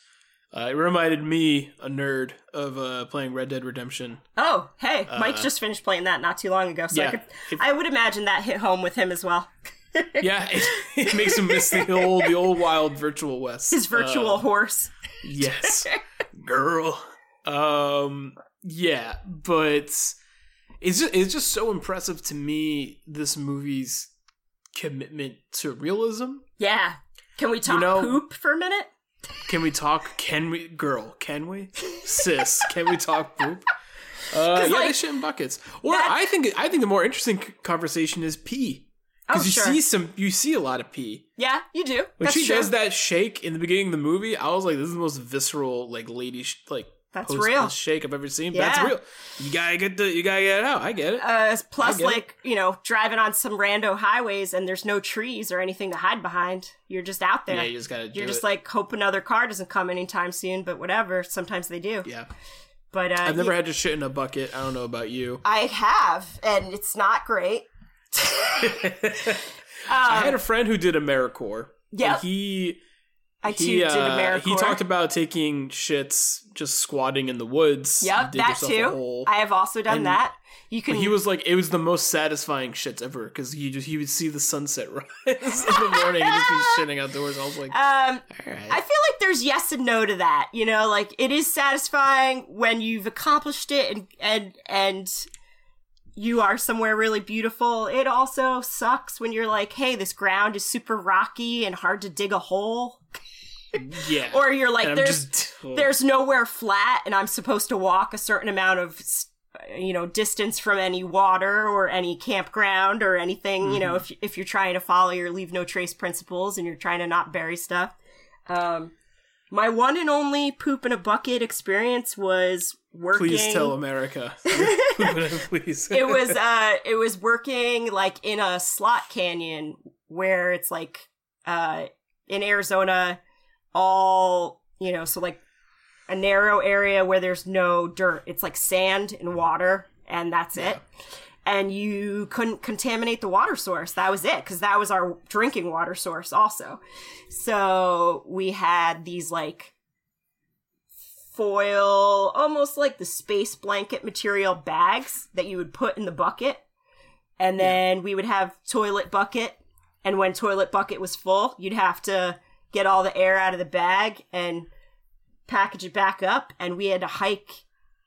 uh, it reminded me a nerd of uh, playing Red Dead Redemption. oh, hey, Mike uh, just finished playing that not too long ago, so I could I would imagine that hit home with him as well. yeah, it, it makes him miss the old the old wild virtual west. His virtual Uh, horse. yes, girl. Um, yeah, but it's just it's just so impressive to me. This movie's commitment to realism. Yeah. Can we talk know- poop for a minute? Can we talk? Can we, girl? Can we, sis? Can we talk poop? Uh, yeah, like, they shit in buckets. Or I think I think the more interesting conversation is pee because Oh, you sure. see some you see a lot of pee Yeah, you do. when That's she true. does that shake in the beginning of the movie. I was like, this is the most visceral like lady sh- like That's post- real. post shake I've ever seen. Yeah. that's real. You gotta get the you gotta get it out. I get it. Uh, plus, get it. like you know, driving on some rando highways and there's no trees or anything to hide behind. You're just out there. yeah, you just gotta. You're just it. like hope another car doesn't come anytime soon, but whatever. Sometimes they do. yeah. But uh, I've never yeah, had to shit in a bucket. I don't know about you. I have, and it's not great. I had a friend who did AmeriCorps. Yep. he I too he did uh, AmeriCorps. he talked about taking shits just squatting in the woods. Yep, that too. I have also done And- that. You can. He was like, it was the most satisfying shits ever because he just he would see the sunset rise in the morning and just be shitting outdoors. I was like, um, all right. I feel like there's yes and no to that. You know, like it is satisfying when you've accomplished it and and and you are somewhere really beautiful. It also sucks when you're like, hey, this ground is super rocky and hard to dig a hole. yeah. Or you're like, there's just- there's nowhere flat and I'm supposed to walk a certain amount of you know distance from any water or any campground or anything you know if if you're trying to follow your leave no trace principles and you're trying to not bury stuff um my one and only poop in a bucket experience was working Please tell America. Please. it was uh it was working like in a slot canyon where it's like uh in Arizona all you know so like a narrow area where there's no dirt. It's like sand and water and that's it. And you couldn't contaminate the water source. That was it because that was our drinking water source also. So we had these like foil, almost like the space blanket material bags that you would put in the bucket. And then we would have toilet bucket. And when toilet bucket was full, you'd have to get all the air out of the bag and package it back up. And we had to hike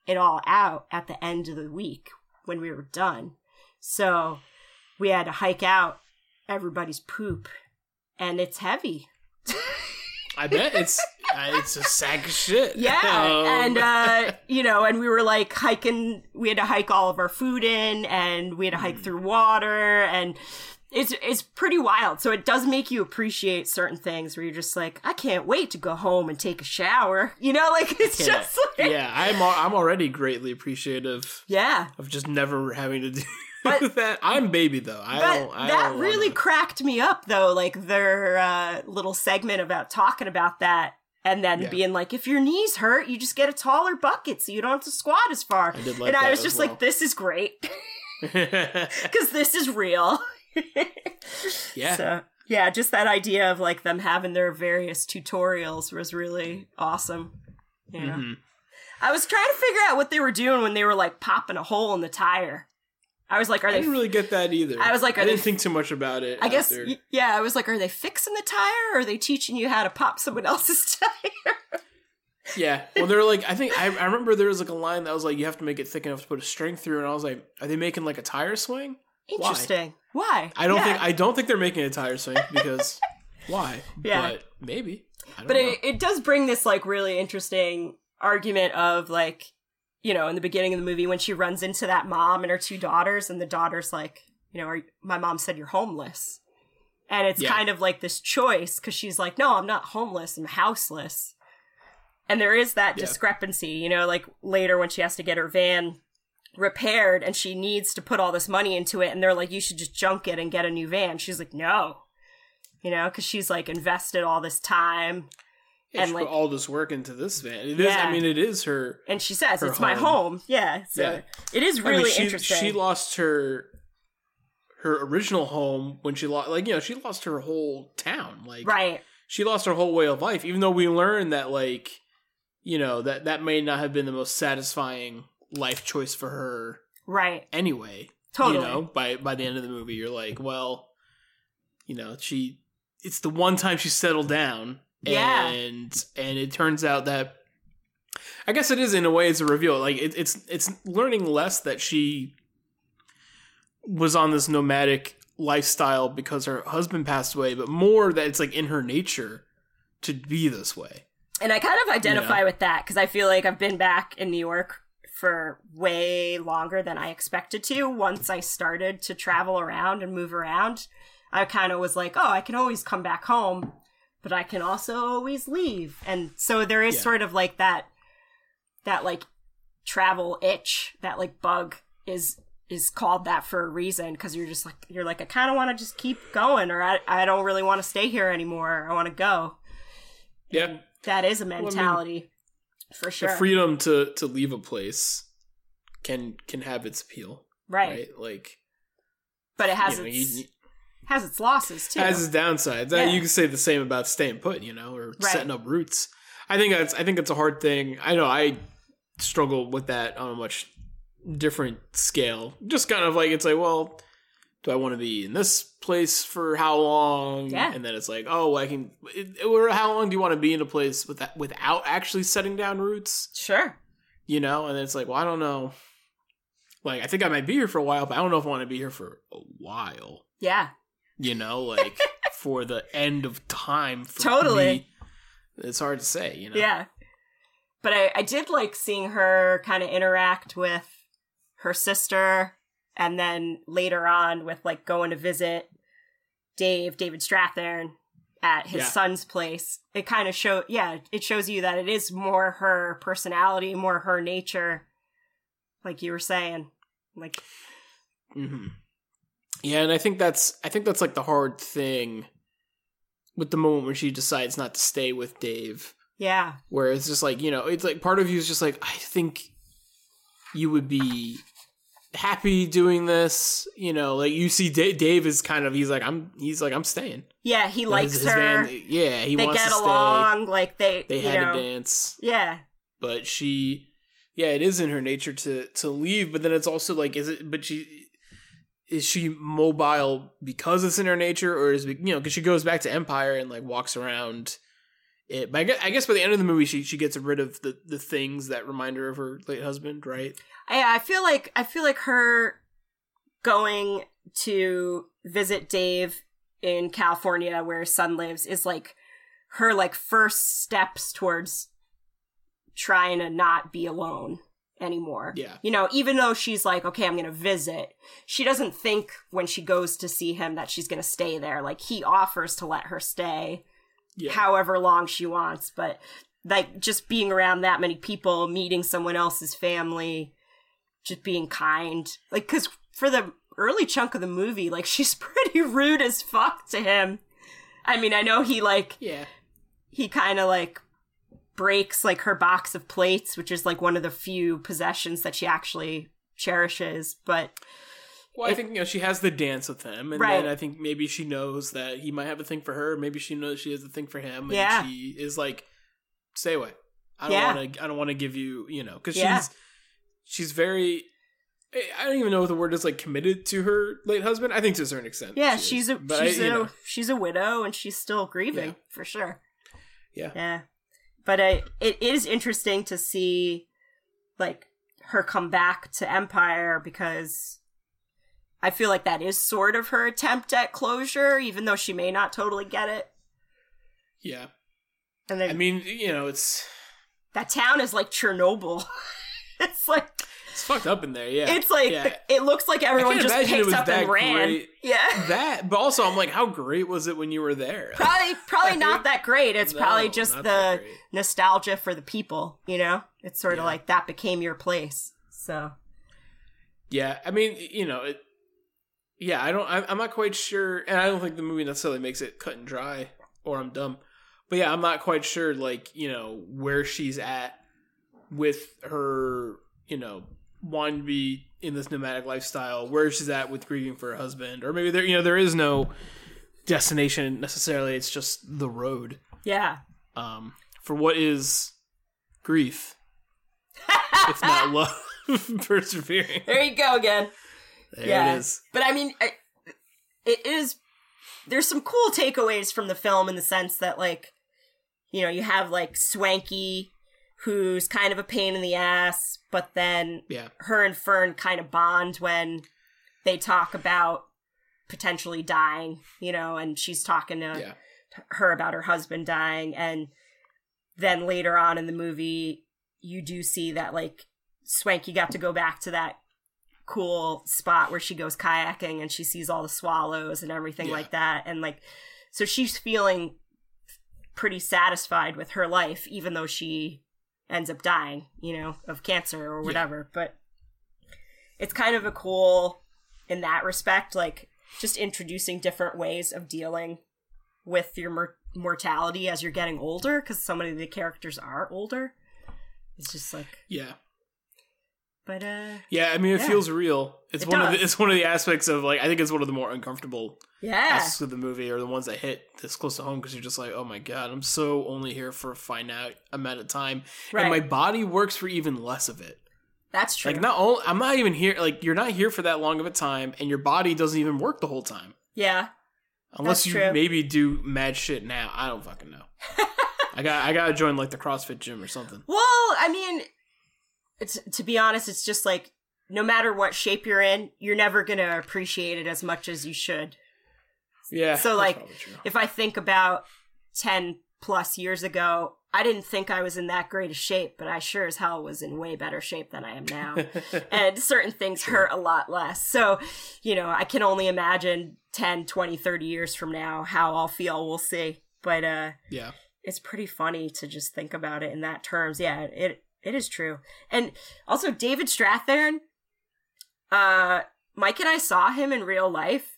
it all out at the end of the week when we were done. So we had to hike out everybody's poop. And it's heavy. I bet it's uh, it's a sack of shit. Yeah, Um, and uh, you know, and we were like hiking. We had to hike all of our food in, and we had to hike Hmm. through water, and it's it's pretty wild. So it does make you appreciate certain things where you're just like, I can't wait to go home and take a shower. You know, like it's just like, yeah, I'm I'm already greatly appreciative yeah. of just never having to do But- that. I'm baby though. I don't. I that don't really wanna- cracked me up, though. Like their uh, little segment about talking about that, and then Yeah. being like, if your knees hurt, you just get a taller bucket, so you don't have to squat as far. I like and I was as just well. like, this is great because this is real. yeah. So yeah, just that idea of like them having their various tutorials was really awesome. Yeah. Mhm. I was trying to figure out what they were doing when they were like popping a hole in the tire. I was like, are I they didn't really get that either. I was like, are I didn't they- think too much about it. I guess, after. y- yeah, I was like, are they fixing the tire or are they teaching you how to pop someone else's tire? Yeah. Well, they're like, I think I, I remember there was like a line that was like, you have to make it thick enough to put a string through, and I was like, are they making like a tire swing? Why? Interesting. Why? I don't Yeah. think I don't think they're making a tire swing because why? Yeah. But maybe. I don't But know. it, it does bring this like really interesting argument of like, you know, in the beginning of the movie when she runs into that mom and her two daughters, and the daughter's like, you know, are, my mom said you're homeless. And it's Yeah. kind of like this choice because she's like, no, I'm not homeless, I'm houseless. And there is that Yeah. discrepancy, you know, like later when she has to get her van repaired and she needs to put all this money into it, and they're like, you should just junk it and get a new van. She's like, no. You know, because she's like invested all this time. Yeah, and, she like- put all this work into this van. It is. Yeah. I mean, it is her. and she says it's my home. home. Yeah, so Yeah. it is I mean, really she, interesting. She lost her her original home when she lost. Like you know, she lost her whole town. Like right, she lost her whole way of life. Even though we learned that, like, you know, that that may not have been the most satisfying life choice for her right, anyway. totally. You know, by by the end of the movie, you're like, well, you know, she it's the one time she settled down. Yeah. And and it turns out that I guess it is in a way it's a reveal. Like it, it's it's learning less that she was on this nomadic lifestyle because her husband passed away, but more that it's like in her nature to be this way. And I kind of identify Yeah. with that because I feel like I've been back in New York for way longer than I expected to. Once I started to travel around and move around, I kind of was like, oh, I can always come back home, but I can also always leave. And so there is Yeah. sort of like that, that like travel itch, that like bug is is called that for a reason because you're just like you're like I kind of want to just keep going or I I don't really want to stay here anymore. I want to go Yeah. that is a I mean- mentality. For sure. the freedom to to leave a place can can have its appeal, right. right? Like But it has you know, its you, has its losses too. has its downsides. Yeah. you can say the same about staying put, you know, or Right. setting up roots. I think that's I think it's a hard thing. I know I struggle with that on a much different scale. Just kind of like it's like, well, do I want to be in this place for how long? Yeah. And then it's like, oh, I can. It, or how long do you want to be in a place with that, without actually setting down roots? sure. You know, and it's like, well, I don't know. Like, I think I might be here for a while, but I don't know if I want to be here for a while. Yeah. You know, like for the end of time. For Totally. me. It's hard to say. You know. Yeah. But I, I did like seeing her kind of interact with her sister and then later on with like going to visit Dave, David Strathairn at his Yeah. son's place. It kind of show yeah, it shows you that it is more her personality, more her nature. Like you were saying. Like hmm Yeah, and I think that's I think that's like the hard thing with the moment when she decides not to stay with Dave, yeah. where it's just like you know, it's like part of you is just like I think you would be happy doing this, you know, like you see Da- Dave is kind of he's like I'm he's like I'm staying. Yeah, he Like, likes his- his her. van- yeah, he they wants get to stay. along, like they They you had know. a dance. Yeah. but she yeah it is in her nature to to leave but then it's also like is it but she is she mobile because it's in her nature or is you know because she goes back to empire and like walks around it. But I guess, I guess by the end of the movie she she gets rid of the the things that remind her of her late husband right? I I feel like I feel like her going to visit Dave in California where his son lives is like her like first steps towards trying to not be alone anymore. Yeah. You know, even though she's like, okay, I'm going to visit, she doesn't think when she goes to see him that she's going to stay there. Like he offers to let her stay yeah however long she wants, but like just being around that many people, meeting someone else's family, just being kind. Like, cause for the early chunk of the movie, like she's pretty rude as fuck to him. I mean, I know he like, yeah he kind of like breaks like her box of plates, which is like one of the few possessions that she actually cherishes, but well i It- think you know she has the dance with him and Right. then i think maybe she knows that he might have a thing for her maybe she knows she has a thing for him and Yeah. she is like stay away i don't Yeah. want to i don't want to give you you know because Yeah. she's she's very I don't even know what the word is like committed to her late husband. I think to a certain extent. yeah, she is. she's a But she's you a know, she's a widow and she's still grieving for sure. Yeah. Yeah. But I, it is interesting to see like her come back to Empire because I feel like that is sort of her attempt at closure, even though she may not totally get it. yeah. And then I mean, you know, it's that town is like Chernobyl. it's like it's fucked up in there. Yeah, it's like yeah. it looks like everyone just picked was up and ran. great. Yeah. that. But also, I'm like, how great was it when you were there? Probably probably not that great. It's No, probably just the nostalgia for the people, you know? It's sort of like that became your place. So Yeah, I mean, you know, it. Yeah, I don't. I'm not quite sure, and I don't think the movie necessarily makes it cut and dry, or I'm dumb. But yeah, I'm not quite sure, like you know, where she's at with her, you know, wanting to be in this nomadic lifestyle, where she's at with grieving for her husband, or maybe there, you know, there is no destination necessarily. It's just the road. yeah. Um, for what is grief, if not love, persevering. There you go again. There yeah. it is. But I mean, I, it is. There's some cool takeaways from the film in the sense that, like, you know, you have like Swankie, who's kind of a pain in the ass, but then Yeah. her and Fern kind of bond when they talk about potentially dying, you know, and she's talking to Yeah. her about her husband dying and then later on in the movie you do see that like Swankie got to go back to that cool spot where she goes kayaking and she sees all the swallows and everything Yeah. like that and like so she's feeling pretty satisfied with her life even though she ends up dying, you know, of cancer or whatever, but it's kind of a cool in that respect like just introducing different ways of dealing with your mor- mortality as you're getting older because so many of the characters are older. It's just like, Yeah. But uh, Yeah, I mean, it Yeah. feels real. It's It one of the, it's one of the aspects of like I think it's one of the more uncomfortable yeah, aspects of the movie, or the ones that hit this close to home because you're just like, oh my god, I'm so only here for a finite amount of time, right. and my body works for even less of it. That's true. Like not only I'm not even here. Like you're not here for that long of a time, and your body doesn't even work the whole time yeah, unless you true. maybe do mad shit now. I don't fucking know. I got I gotta join like the CrossFit gym or something. Well, I mean, it's to be honest, it's just like no matter what shape you're in, you're never gonna appreciate it as much as you should. Yeah. So, like. If I think about ten plus years ago, I didn't think I was in that great a shape, but I sure as hell was in way better shape than I am now. and certain things hurt a lot less. So, you know, I can only imagine 10, 20, 30 years from now how I'll feel. We'll see. But uh yeah. it's pretty funny to just think about it in that terms. Yeah, it it is true. And also David Strathairn, uh Mike and I saw him in real life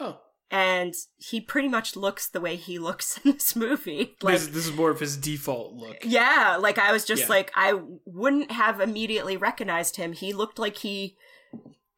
Oh, and he pretty much looks the way he looks in this movie. Like this, this is more of his default look. yeah, like I was just Yeah. like I wouldn't have immediately recognized him. He looked like he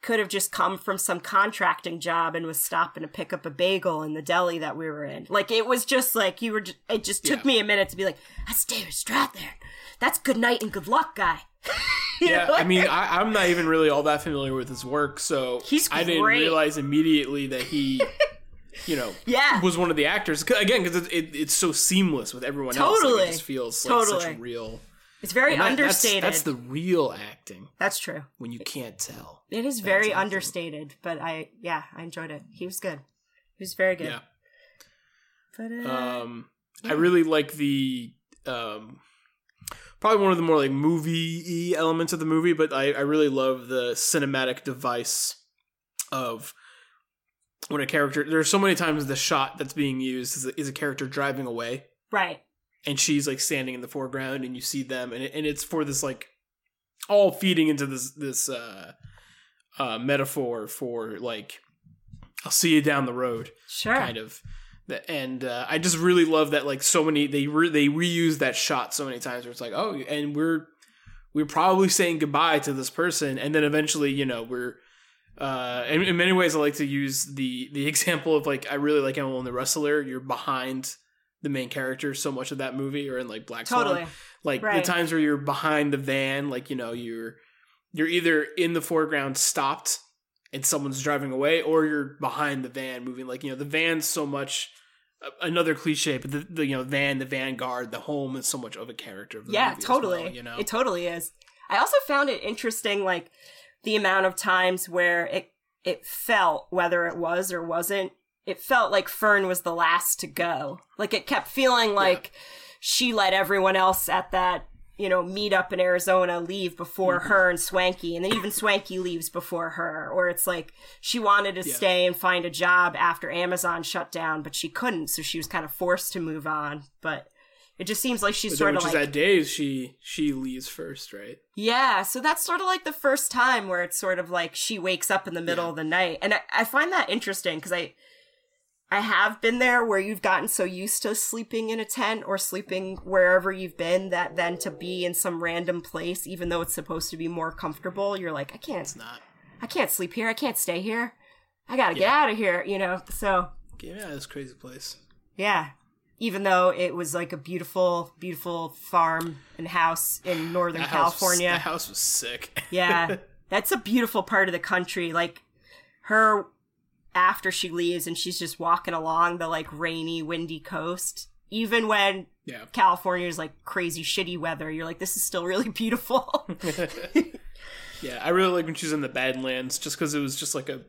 could have just come from some contracting job and was stopping to pick up a bagel in the deli that we were in. Like it was just like you were. Just, it just took Yeah. me a minute to be like, "That's David Strathairn. That's good night and good luck, guy." Yeah. I mean, I, I'm not even really all that familiar with his work, so He's I didn't great. realize immediately that he, you know, yeah, was one of the actors Again, because it, it, it's so seamless with everyone else, like, Totally. it just feels like such Totally. real. It's very and that- that's- understated. That's, the real acting That's true. when you can't tell. It is very acting. understated, but I yeah, I enjoyed it. He was good. He was very good. Yeah. But uh, Um, I really like the um, probably one of the more like movie elements of the movie, but I, I really love the cinematic device of when a character. There's so many times the shot that's being used is a, is a character driving away, right. And she's like standing in the foreground, and you see them, and it, and it's for this like all feeding into this this uh, uh, metaphor for like I'll see you down the road Sure. kind of and uh, i just really love that like so many they re- they reuse that shot so many times where it's like oh and we're we're probably saying goodbye to this person and then eventually you know we're uh in, in many ways i like to use the the example of like i really like how in the wrestler you're behind the main character so much of that movie or in like black Swan. Like Right. the times where you're behind the van like you know you're you're either in the foreground stopped and someone's driving away or you're behind the van moving. Like you know the van's so much uh, another cliche but the, the you know van the vanguard the home is so much of a character of the yeah totally well, you know? It totally is. I also found it interesting like the amount of times where it it felt whether it was or wasn't it felt like fern was the last to go like it kept feeling like she let everyone else at that you know meet up in arizona leave before Mm-hmm. her and swankie and then even swankie leaves before her or it's like she wanted to Yeah. stay and find a job after amazon shut down but she couldn't so she was kind of forced to move on but it just seems like she's But sort of like she's at days she she leaves first right yeah, so that's sort of like the first time where it's sort of like she wakes up in the middle Yeah. of the night, and I, I find that interesting because I, I have been there where you've gotten so used to sleeping in a tent or sleeping wherever you've been that then to be in some random place, even though it's supposed to be more comfortable, you're like, I can't, it's not I can't sleep here, I can't stay here, I gotta get out of here, you know. So get me out of this crazy place yeah. Even though it was like a beautiful, beautiful farm and house in Northern that house was- California. that house was sick Yeah. That's a beautiful part of the country. Like her after she leaves and she's just walking along the like rainy, windy coast. Even when yeah California is like crazy shitty weather, you're like, this is still really beautiful. yeah i really like when she's in the badlands just because it was just like a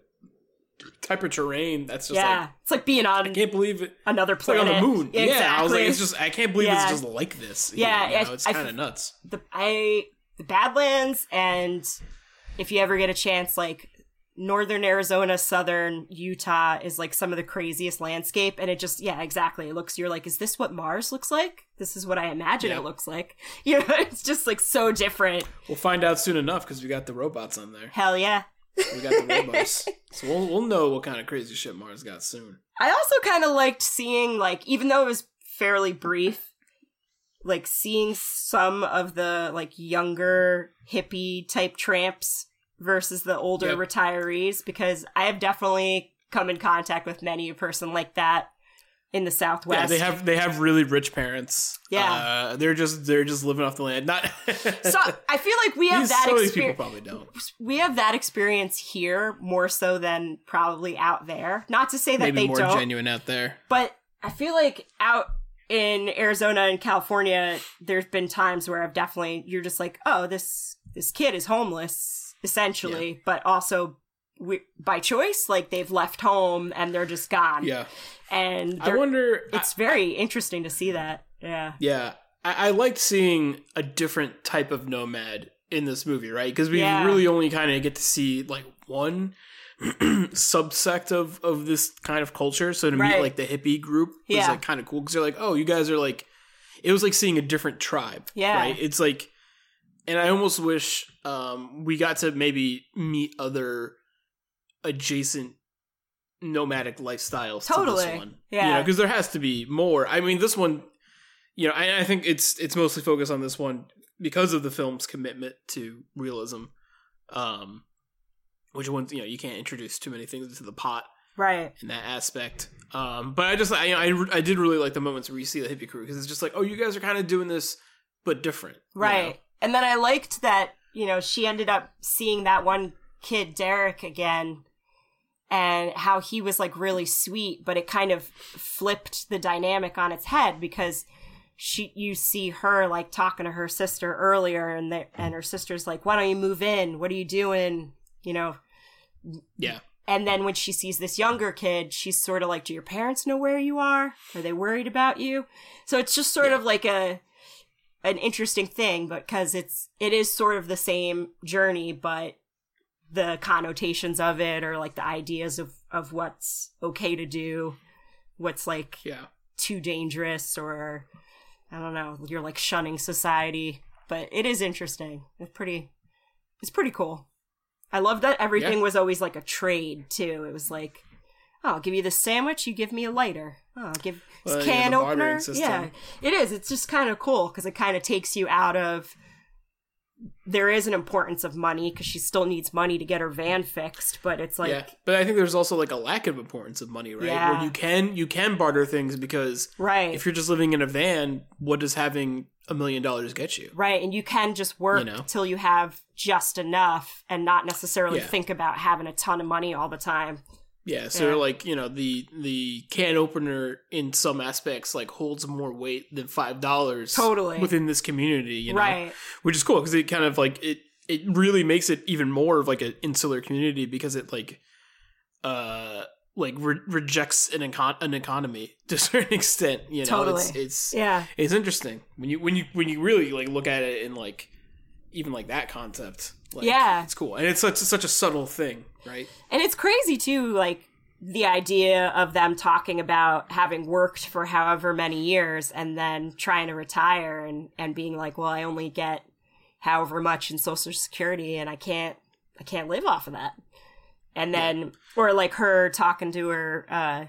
type of terrain that's just yeah. like it's like being on I can't believe it. another It's like planet. on the moon. Exactly. Yeah, I was like, it's just I can't believe Yeah. it's just like this. Yeah, you know, I- it's kind of nuts. the I the Badlands and if you ever get a chance, like northern Arizona, southern Utah is like some of the craziest landscape, and it just yeah, exactly. It looks you're like, is this what Mars looks like? This is what I imagine Yeah. it looks like. You know, it's just like so different. We'll find out soon enough because we got the robots on there. Hell yeah. We got the robots, so we'll we'll know what kind of crazy shit Mars got soon. I also kind of liked seeing like even though it was fairly brief, like seeing some of the like younger hippie type tramps versus the older Yep. retirees because I have definitely come in contact with many a person like that in the Southwest. Yeah, they have they have really rich parents. Yeah. uh, they're just they're just living off the land. Not So I feel like we have These- that of these people experience. probably don't. We have that experience here more so than probably out there. Not to say that Maybe they more don't, genuine out there. but I feel like out in Arizona and California, there's been times where I've definitely you're just like, oh, this this kid is homeless essentially, but also we, by choice, like they've left home and they're just gone. Yeah, and I wonder. it's very interesting to see that. Yeah, Yeah, I, I liked seeing a different type of nomad in this movie, right? Because we Yeah. really only kind of get to see like one subsect of of this kind of culture. So to meet like the hippie group was Yeah. like kind of cool because they're like, oh, you guys are like, it was like seeing a different tribe. Yeah. right. It's like, and I almost wish um we got to maybe meet other adjacent nomadic lifestyles to Totally. this one. Yeah. you know, because there has to be more. I mean, this one you know, I, I think it's it's mostly focused on this one because of the film's commitment to realism. Um, which one you know you can't introduce too many things into the pot right. in that aspect. Um, but I just I I, I did really like the moments where you see the hippie crew because it's just like oh you guys are kind of doing this but different, you Right. know? And then I liked that, you know, she ended up seeing that one kid, Derek, again, and how he was like really sweet, but it kind of flipped the dynamic on its head because she you see her like talking to her sister earlier and the, and her sister's like, Why don't you move in? What are you doing? You know, Yeah, and then when she sees this younger kid, she's sort of like, "Do your parents know where you are? Are they worried about you?" So it's just sort Yeah. of like a an interesting thing, but because it's it is sort of the same journey, but the connotations of it or like the ideas of of what's okay to do, what's like yeah, too dangerous or I don't know, you're like shunning society. But it is interesting. It's pretty it's pretty cool. I love that everything Yeah. was always like a trade too. It was like, oh, I'll give you the sandwich, you give me a lighter. Oh, I'll give Uh, well, yeah, can the opener. system. Yeah, it is. It's just kind of cool because it kind of takes you out of. There is an importance of money because she still needs money to get her van fixed, but it's like yeah. But I think there's also like a lack of importance of money, right? Yeah. Where you can you can barter things because right. if you're just living in a van, what does having a million dollars get you? Right, and you can just work You know? till you have just enough and not necessarily Yeah. think about having a ton of money all the time. Yeah, so Yeah. like you know the the can opener in some aspects like holds more weight than five dollars Totally. within this community, you know, Right. which is cool because it kind of like it it really makes it even more of like an insular community because it like uh like re- rejects an econ- an economy to a certain extent, you know. Totally. It's it's Yeah. it's interesting when you when you when you really like look at it in like even like that concept. Like, Yeah. it's cool and it's such such a subtle thing, right? And it's crazy too, like the idea of them talking about having worked for however many years and then trying to retire and, and being like, well, I only get however much in social security and I can't, I can't live off of that. And then, or like her talking to her, uh,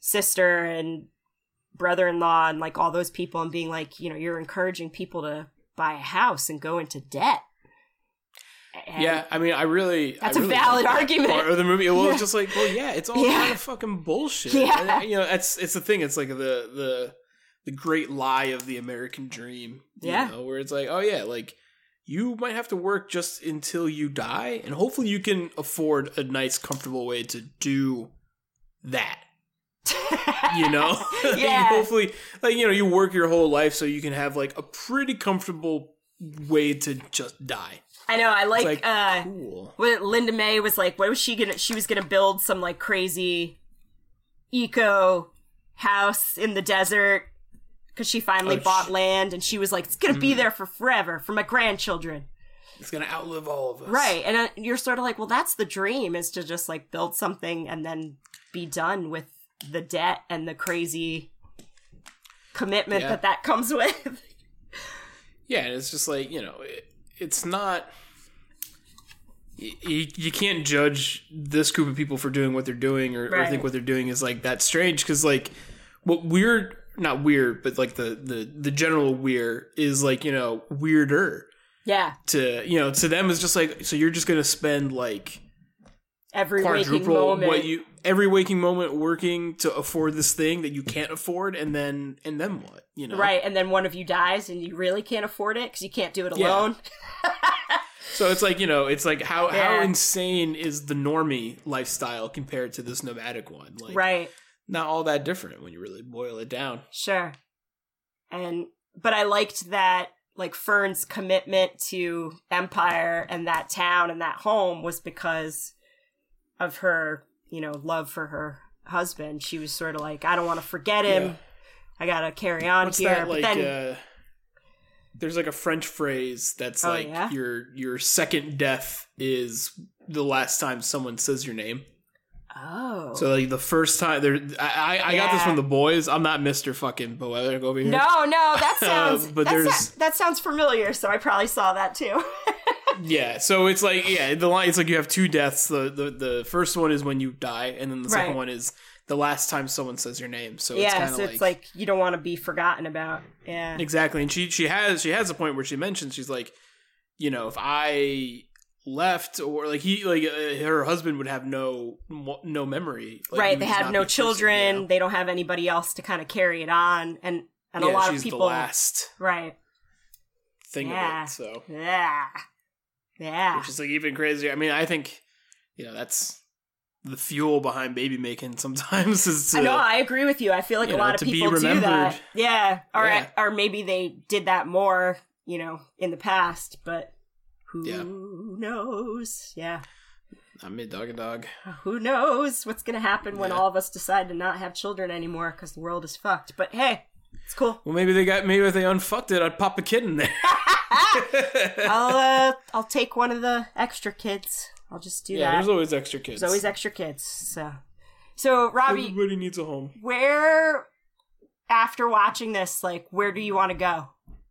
sister and brother-in-law and like all those people and being like, you know, you're encouraging people to buy a house and go into debt. And- yeah, I mean, I really That's I a really valid like argument. part of the movie. Well, Yeah. it's just like, well, yeah, it's all Yeah. kind of fucking bullshit. Yeah. And, you know, that's it's the thing. It's like the the the great lie of the American dream. you Yeah. know, where it's like, oh yeah, like you might have to work just until you die, and hopefully you can afford a nice, comfortable way to do that. You know, Yeah. hopefully, like you know, you work your whole life so you can have like a pretty comfortable way to just die. I know. I like, like uh, cool. what Linda May was like. What was she gonna? She was gonna build some like crazy eco house in the desert because she finally Oh, bought sh- land, and she was like, "It's gonna be there for forever for my grandchildren." It's gonna outlive all of us, Right, and uh, you're sort of like, "Well, that's the dream: is to just like build something and then be done with the debt and the crazy commitment Yeah. that that comes with." Yeah, and it's just like you know, it, it's not. You, you can't judge this group of people for doing what they're doing, or, or think what they're doing is like that strange because like what we're not weird, but like the the the general weird is like you know weirder Yeah, to you know to them is just like so you're just gonna spend like every waking moment. what you every waking moment working to afford this thing that you can't afford and then and then what you know Right, and then one of you dies, and you really can't afford it because you can't do it Yeah. alone. so it's like you know it's like how how insane is the normie lifestyle compared to this nomadic one like right, not all that different when you really boil it down sure. And but I liked that like Fern's commitment to Empire and that town and that home was because of her, you know, love for her husband. She was sort of like, I don't want to forget him. Yeah. I gotta carry on what's here. that like but then, uh there's like a french phrase that's Oh, like yeah? your your second death is the last time someone says your name oh, So like the first time there, I I, I got this from the boys. I'm not Mister fucking Boetic over here. no, no, that sounds but that, there's- sa- that sounds familiar. So I probably saw that too. Yeah. So it's like yeah, the line. It's like you have two deaths. The the the first one is when you die, and then the second one is the last time someone says your name. So it's yeah, kind of so like, it's like you don't want to be forgotten about. Yeah, exactly. And she she has she has a point where she mentions she's like, you know, if I left or like he like uh, her husband would have no no memory. Like, right. They have no a person, children. you know? They don't have anybody else to kind of carry it on, and and yeah, a lot of people. the last Right. thing Yeah. of it. So Yeah. Yeah. which is like even crazier. I mean, I think you know that's the fuel behind baby making. Sometimes is to, I know. I agree with you. I feel like a know, lot of people do that. Yeah. Or Yeah. or maybe they did that more, you know, in the past, but who Yeah. knows? Yeah. I'm mid dog and dog. Who knows what's going to happen when all of us decide to not have children anymore because the world is fucked. But hey, it's cool. Well, maybe they got maybe if they unfucked it, I'd pop a kid in there. I'll uh, I'll take one of the extra kids. I'll just do yeah, that. there's always extra kids. There's always extra kids. So, so Robbie, Everybody needs a home. where after watching this, like, where do you want to go?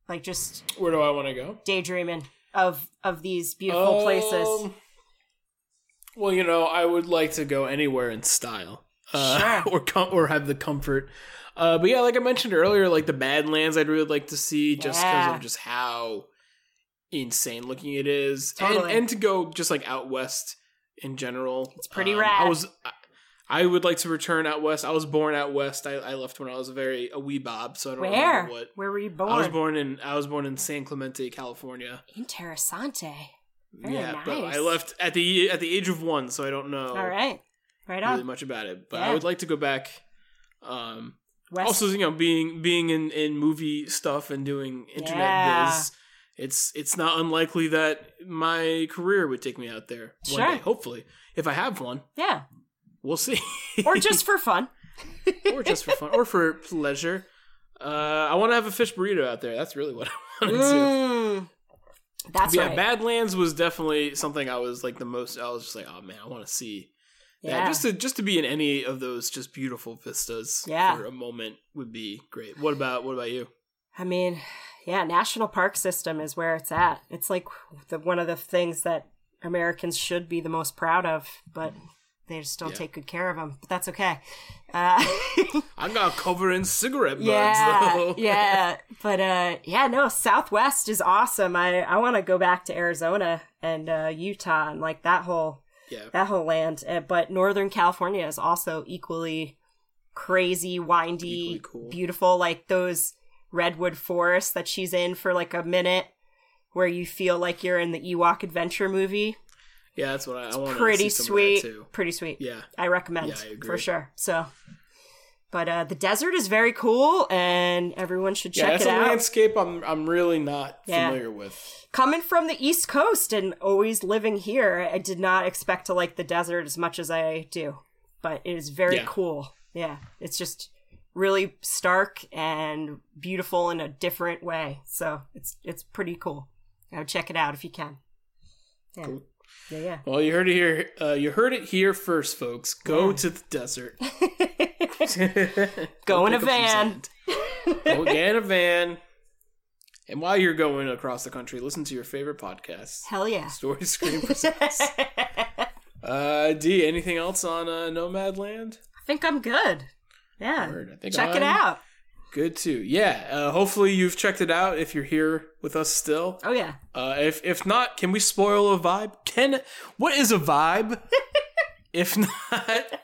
Like, just Where do I want to go? daydreaming of of these beautiful places. Um, Well, you know, I would like to go anywhere in style, uh, Sure. or com- or have the comfort. Uh, but yeah, like I mentioned earlier, like the Badlands, I'd really like to see just because Yeah. of just how insane looking it is, Totally. and and to go just like out west in general. It's pretty Um, rad. I was. I- I would like to return out west. I was born out west. I, I left when I was a very a wee bob, so I don't Where? remember what. Where were you born? I was born in I was born in San Clemente, California. Interessante. Very yeah, but. I left at the at the age of one, so I don't know All right. Right on. really on. much about it. But Yeah. I would like to go back. Um, West. also, you know, being being in in movie stuff and doing internet Yeah. biz, it's it's not unlikely that my career would take me out there one Sure. day. Hopefully, if I have one, yeah. we'll see. Or just for fun. or just for fun or for pleasure. Uh, I want to have a fish burrito out there. That's really what I want to do. Mm. That's yeah, right. Badlands was definitely something I was like the most. I was just like, oh man, I want to see. Yeah, yeah. just to just to be in any of those just beautiful vistas Yeah. for a moment would be great. What about what about you? I mean, yeah, national park system is where it's at. It's like the, one of the things that Americans should be the most proud of, but they just don't Yeah. take good care of them. But that's okay. Uh, gonna cover in cigarette butts yeah, though. yeah, but uh, yeah, no, Southwest is awesome. I I want to go back to Arizona and uh, Utah and like that whole yeah. that whole land. Uh, but Northern California is also equally crazy, windy, Equally cool. beautiful. Like those redwood forest that she's in for like a minute, where you feel like you're in the Ewok adventure movie. Yeah, that's what I, I want. Pretty see some of that, sweet. Pretty sweet. Yeah, I recommend Yeah, I agree. for sure. So. But uh, the desert is very cool, and everyone should yeah. check That's it a out. landscape I'm I'm really not Yeah. familiar with. Coming from the East Coast and always living here, I did not expect to like the desert as much as I do. But it is very Yeah. cool. Yeah, it's just really stark and beautiful in a different way. So it's it's pretty cool. Go check it out if you can. Yeah, Cool. yeah, yeah. Well, you heard it here. Uh, you heard it here first, folks. Go Yeah. to the desert. Go in a pick up some van. Go get in a van. And while you're going across the country, listen to your favorite podcast, Hell yeah. Story Screen Presents. uh, D, anything else on uh, Nomadland? I think I'm good. Yeah. Word. I think Check it I'm out. Good too. Yeah. Uh, hopefully you've checked it out if you're here with us still. Oh yeah. Uh, if if not, can we spoil a vibe? Can what is a vibe? if not,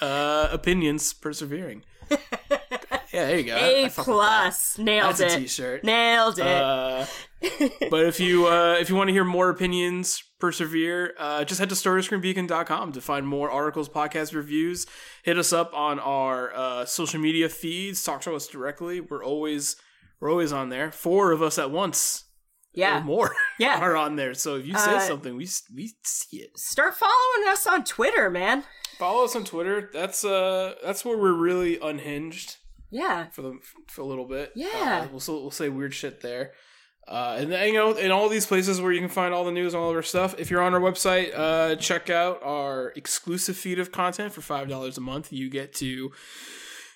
uh, opinions persevering. Yeah, there you go. A plus. Nailed That's a it. t-shirt. Nailed it. Uh, but if you uh, if you want to hear more opinions persevere, uh, just head to StoryScreenBeacon.com to find more articles, podcast reviews. Hit us up on our uh, social media feeds. Talk to us directly. We're always we're always on there. Four of us at once or yeah. more Yeah. are on there. So if you say Uh, something, we we see it. Start following us on Twitter, man. Follow us on Twitter. That's uh that's where we're really unhinged Yeah. for the for a little bit. Yeah. uh, we'll we'll say weird shit there. Uh, and then, you know, in all these places where you can find all the news and all of our stuff. If you're on our website, uh, check out our exclusive feed of content for five dollars a month. You get to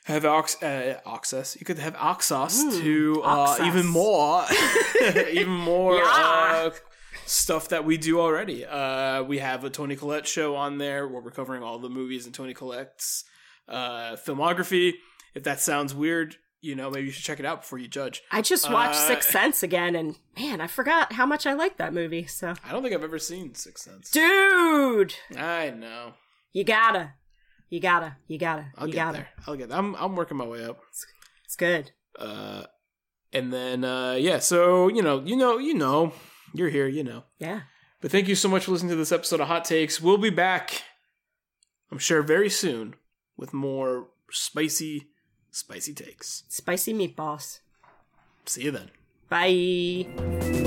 have ox- uh, access. You could have access to uh, access. even more, even more Yeah. uh, stuff that we do already. Uh, we have a Toni Collette show on there where we're covering all the movies and Toni Collette's uh, filmography. If that sounds weird, you know, maybe you should check it out before you judge. I just watched Uh, Sixth Sense again, and man, I forgot how much I liked that movie. So, I don't think I've ever seen Sixth Sense. dude, I know. you gotta, you gotta, you gotta, I'll you get gotta. there. I'll get there. I'm I'm working my way up. It's good. Uh, and then uh, yeah, so you know, you know, you know, you're here, you know. Yeah. But thank you so much for listening to this episode of Hot Takes. We'll be back, I'm sure, very soon with more spicy, spicy takes. Spicy meatballs. See you then. Bye.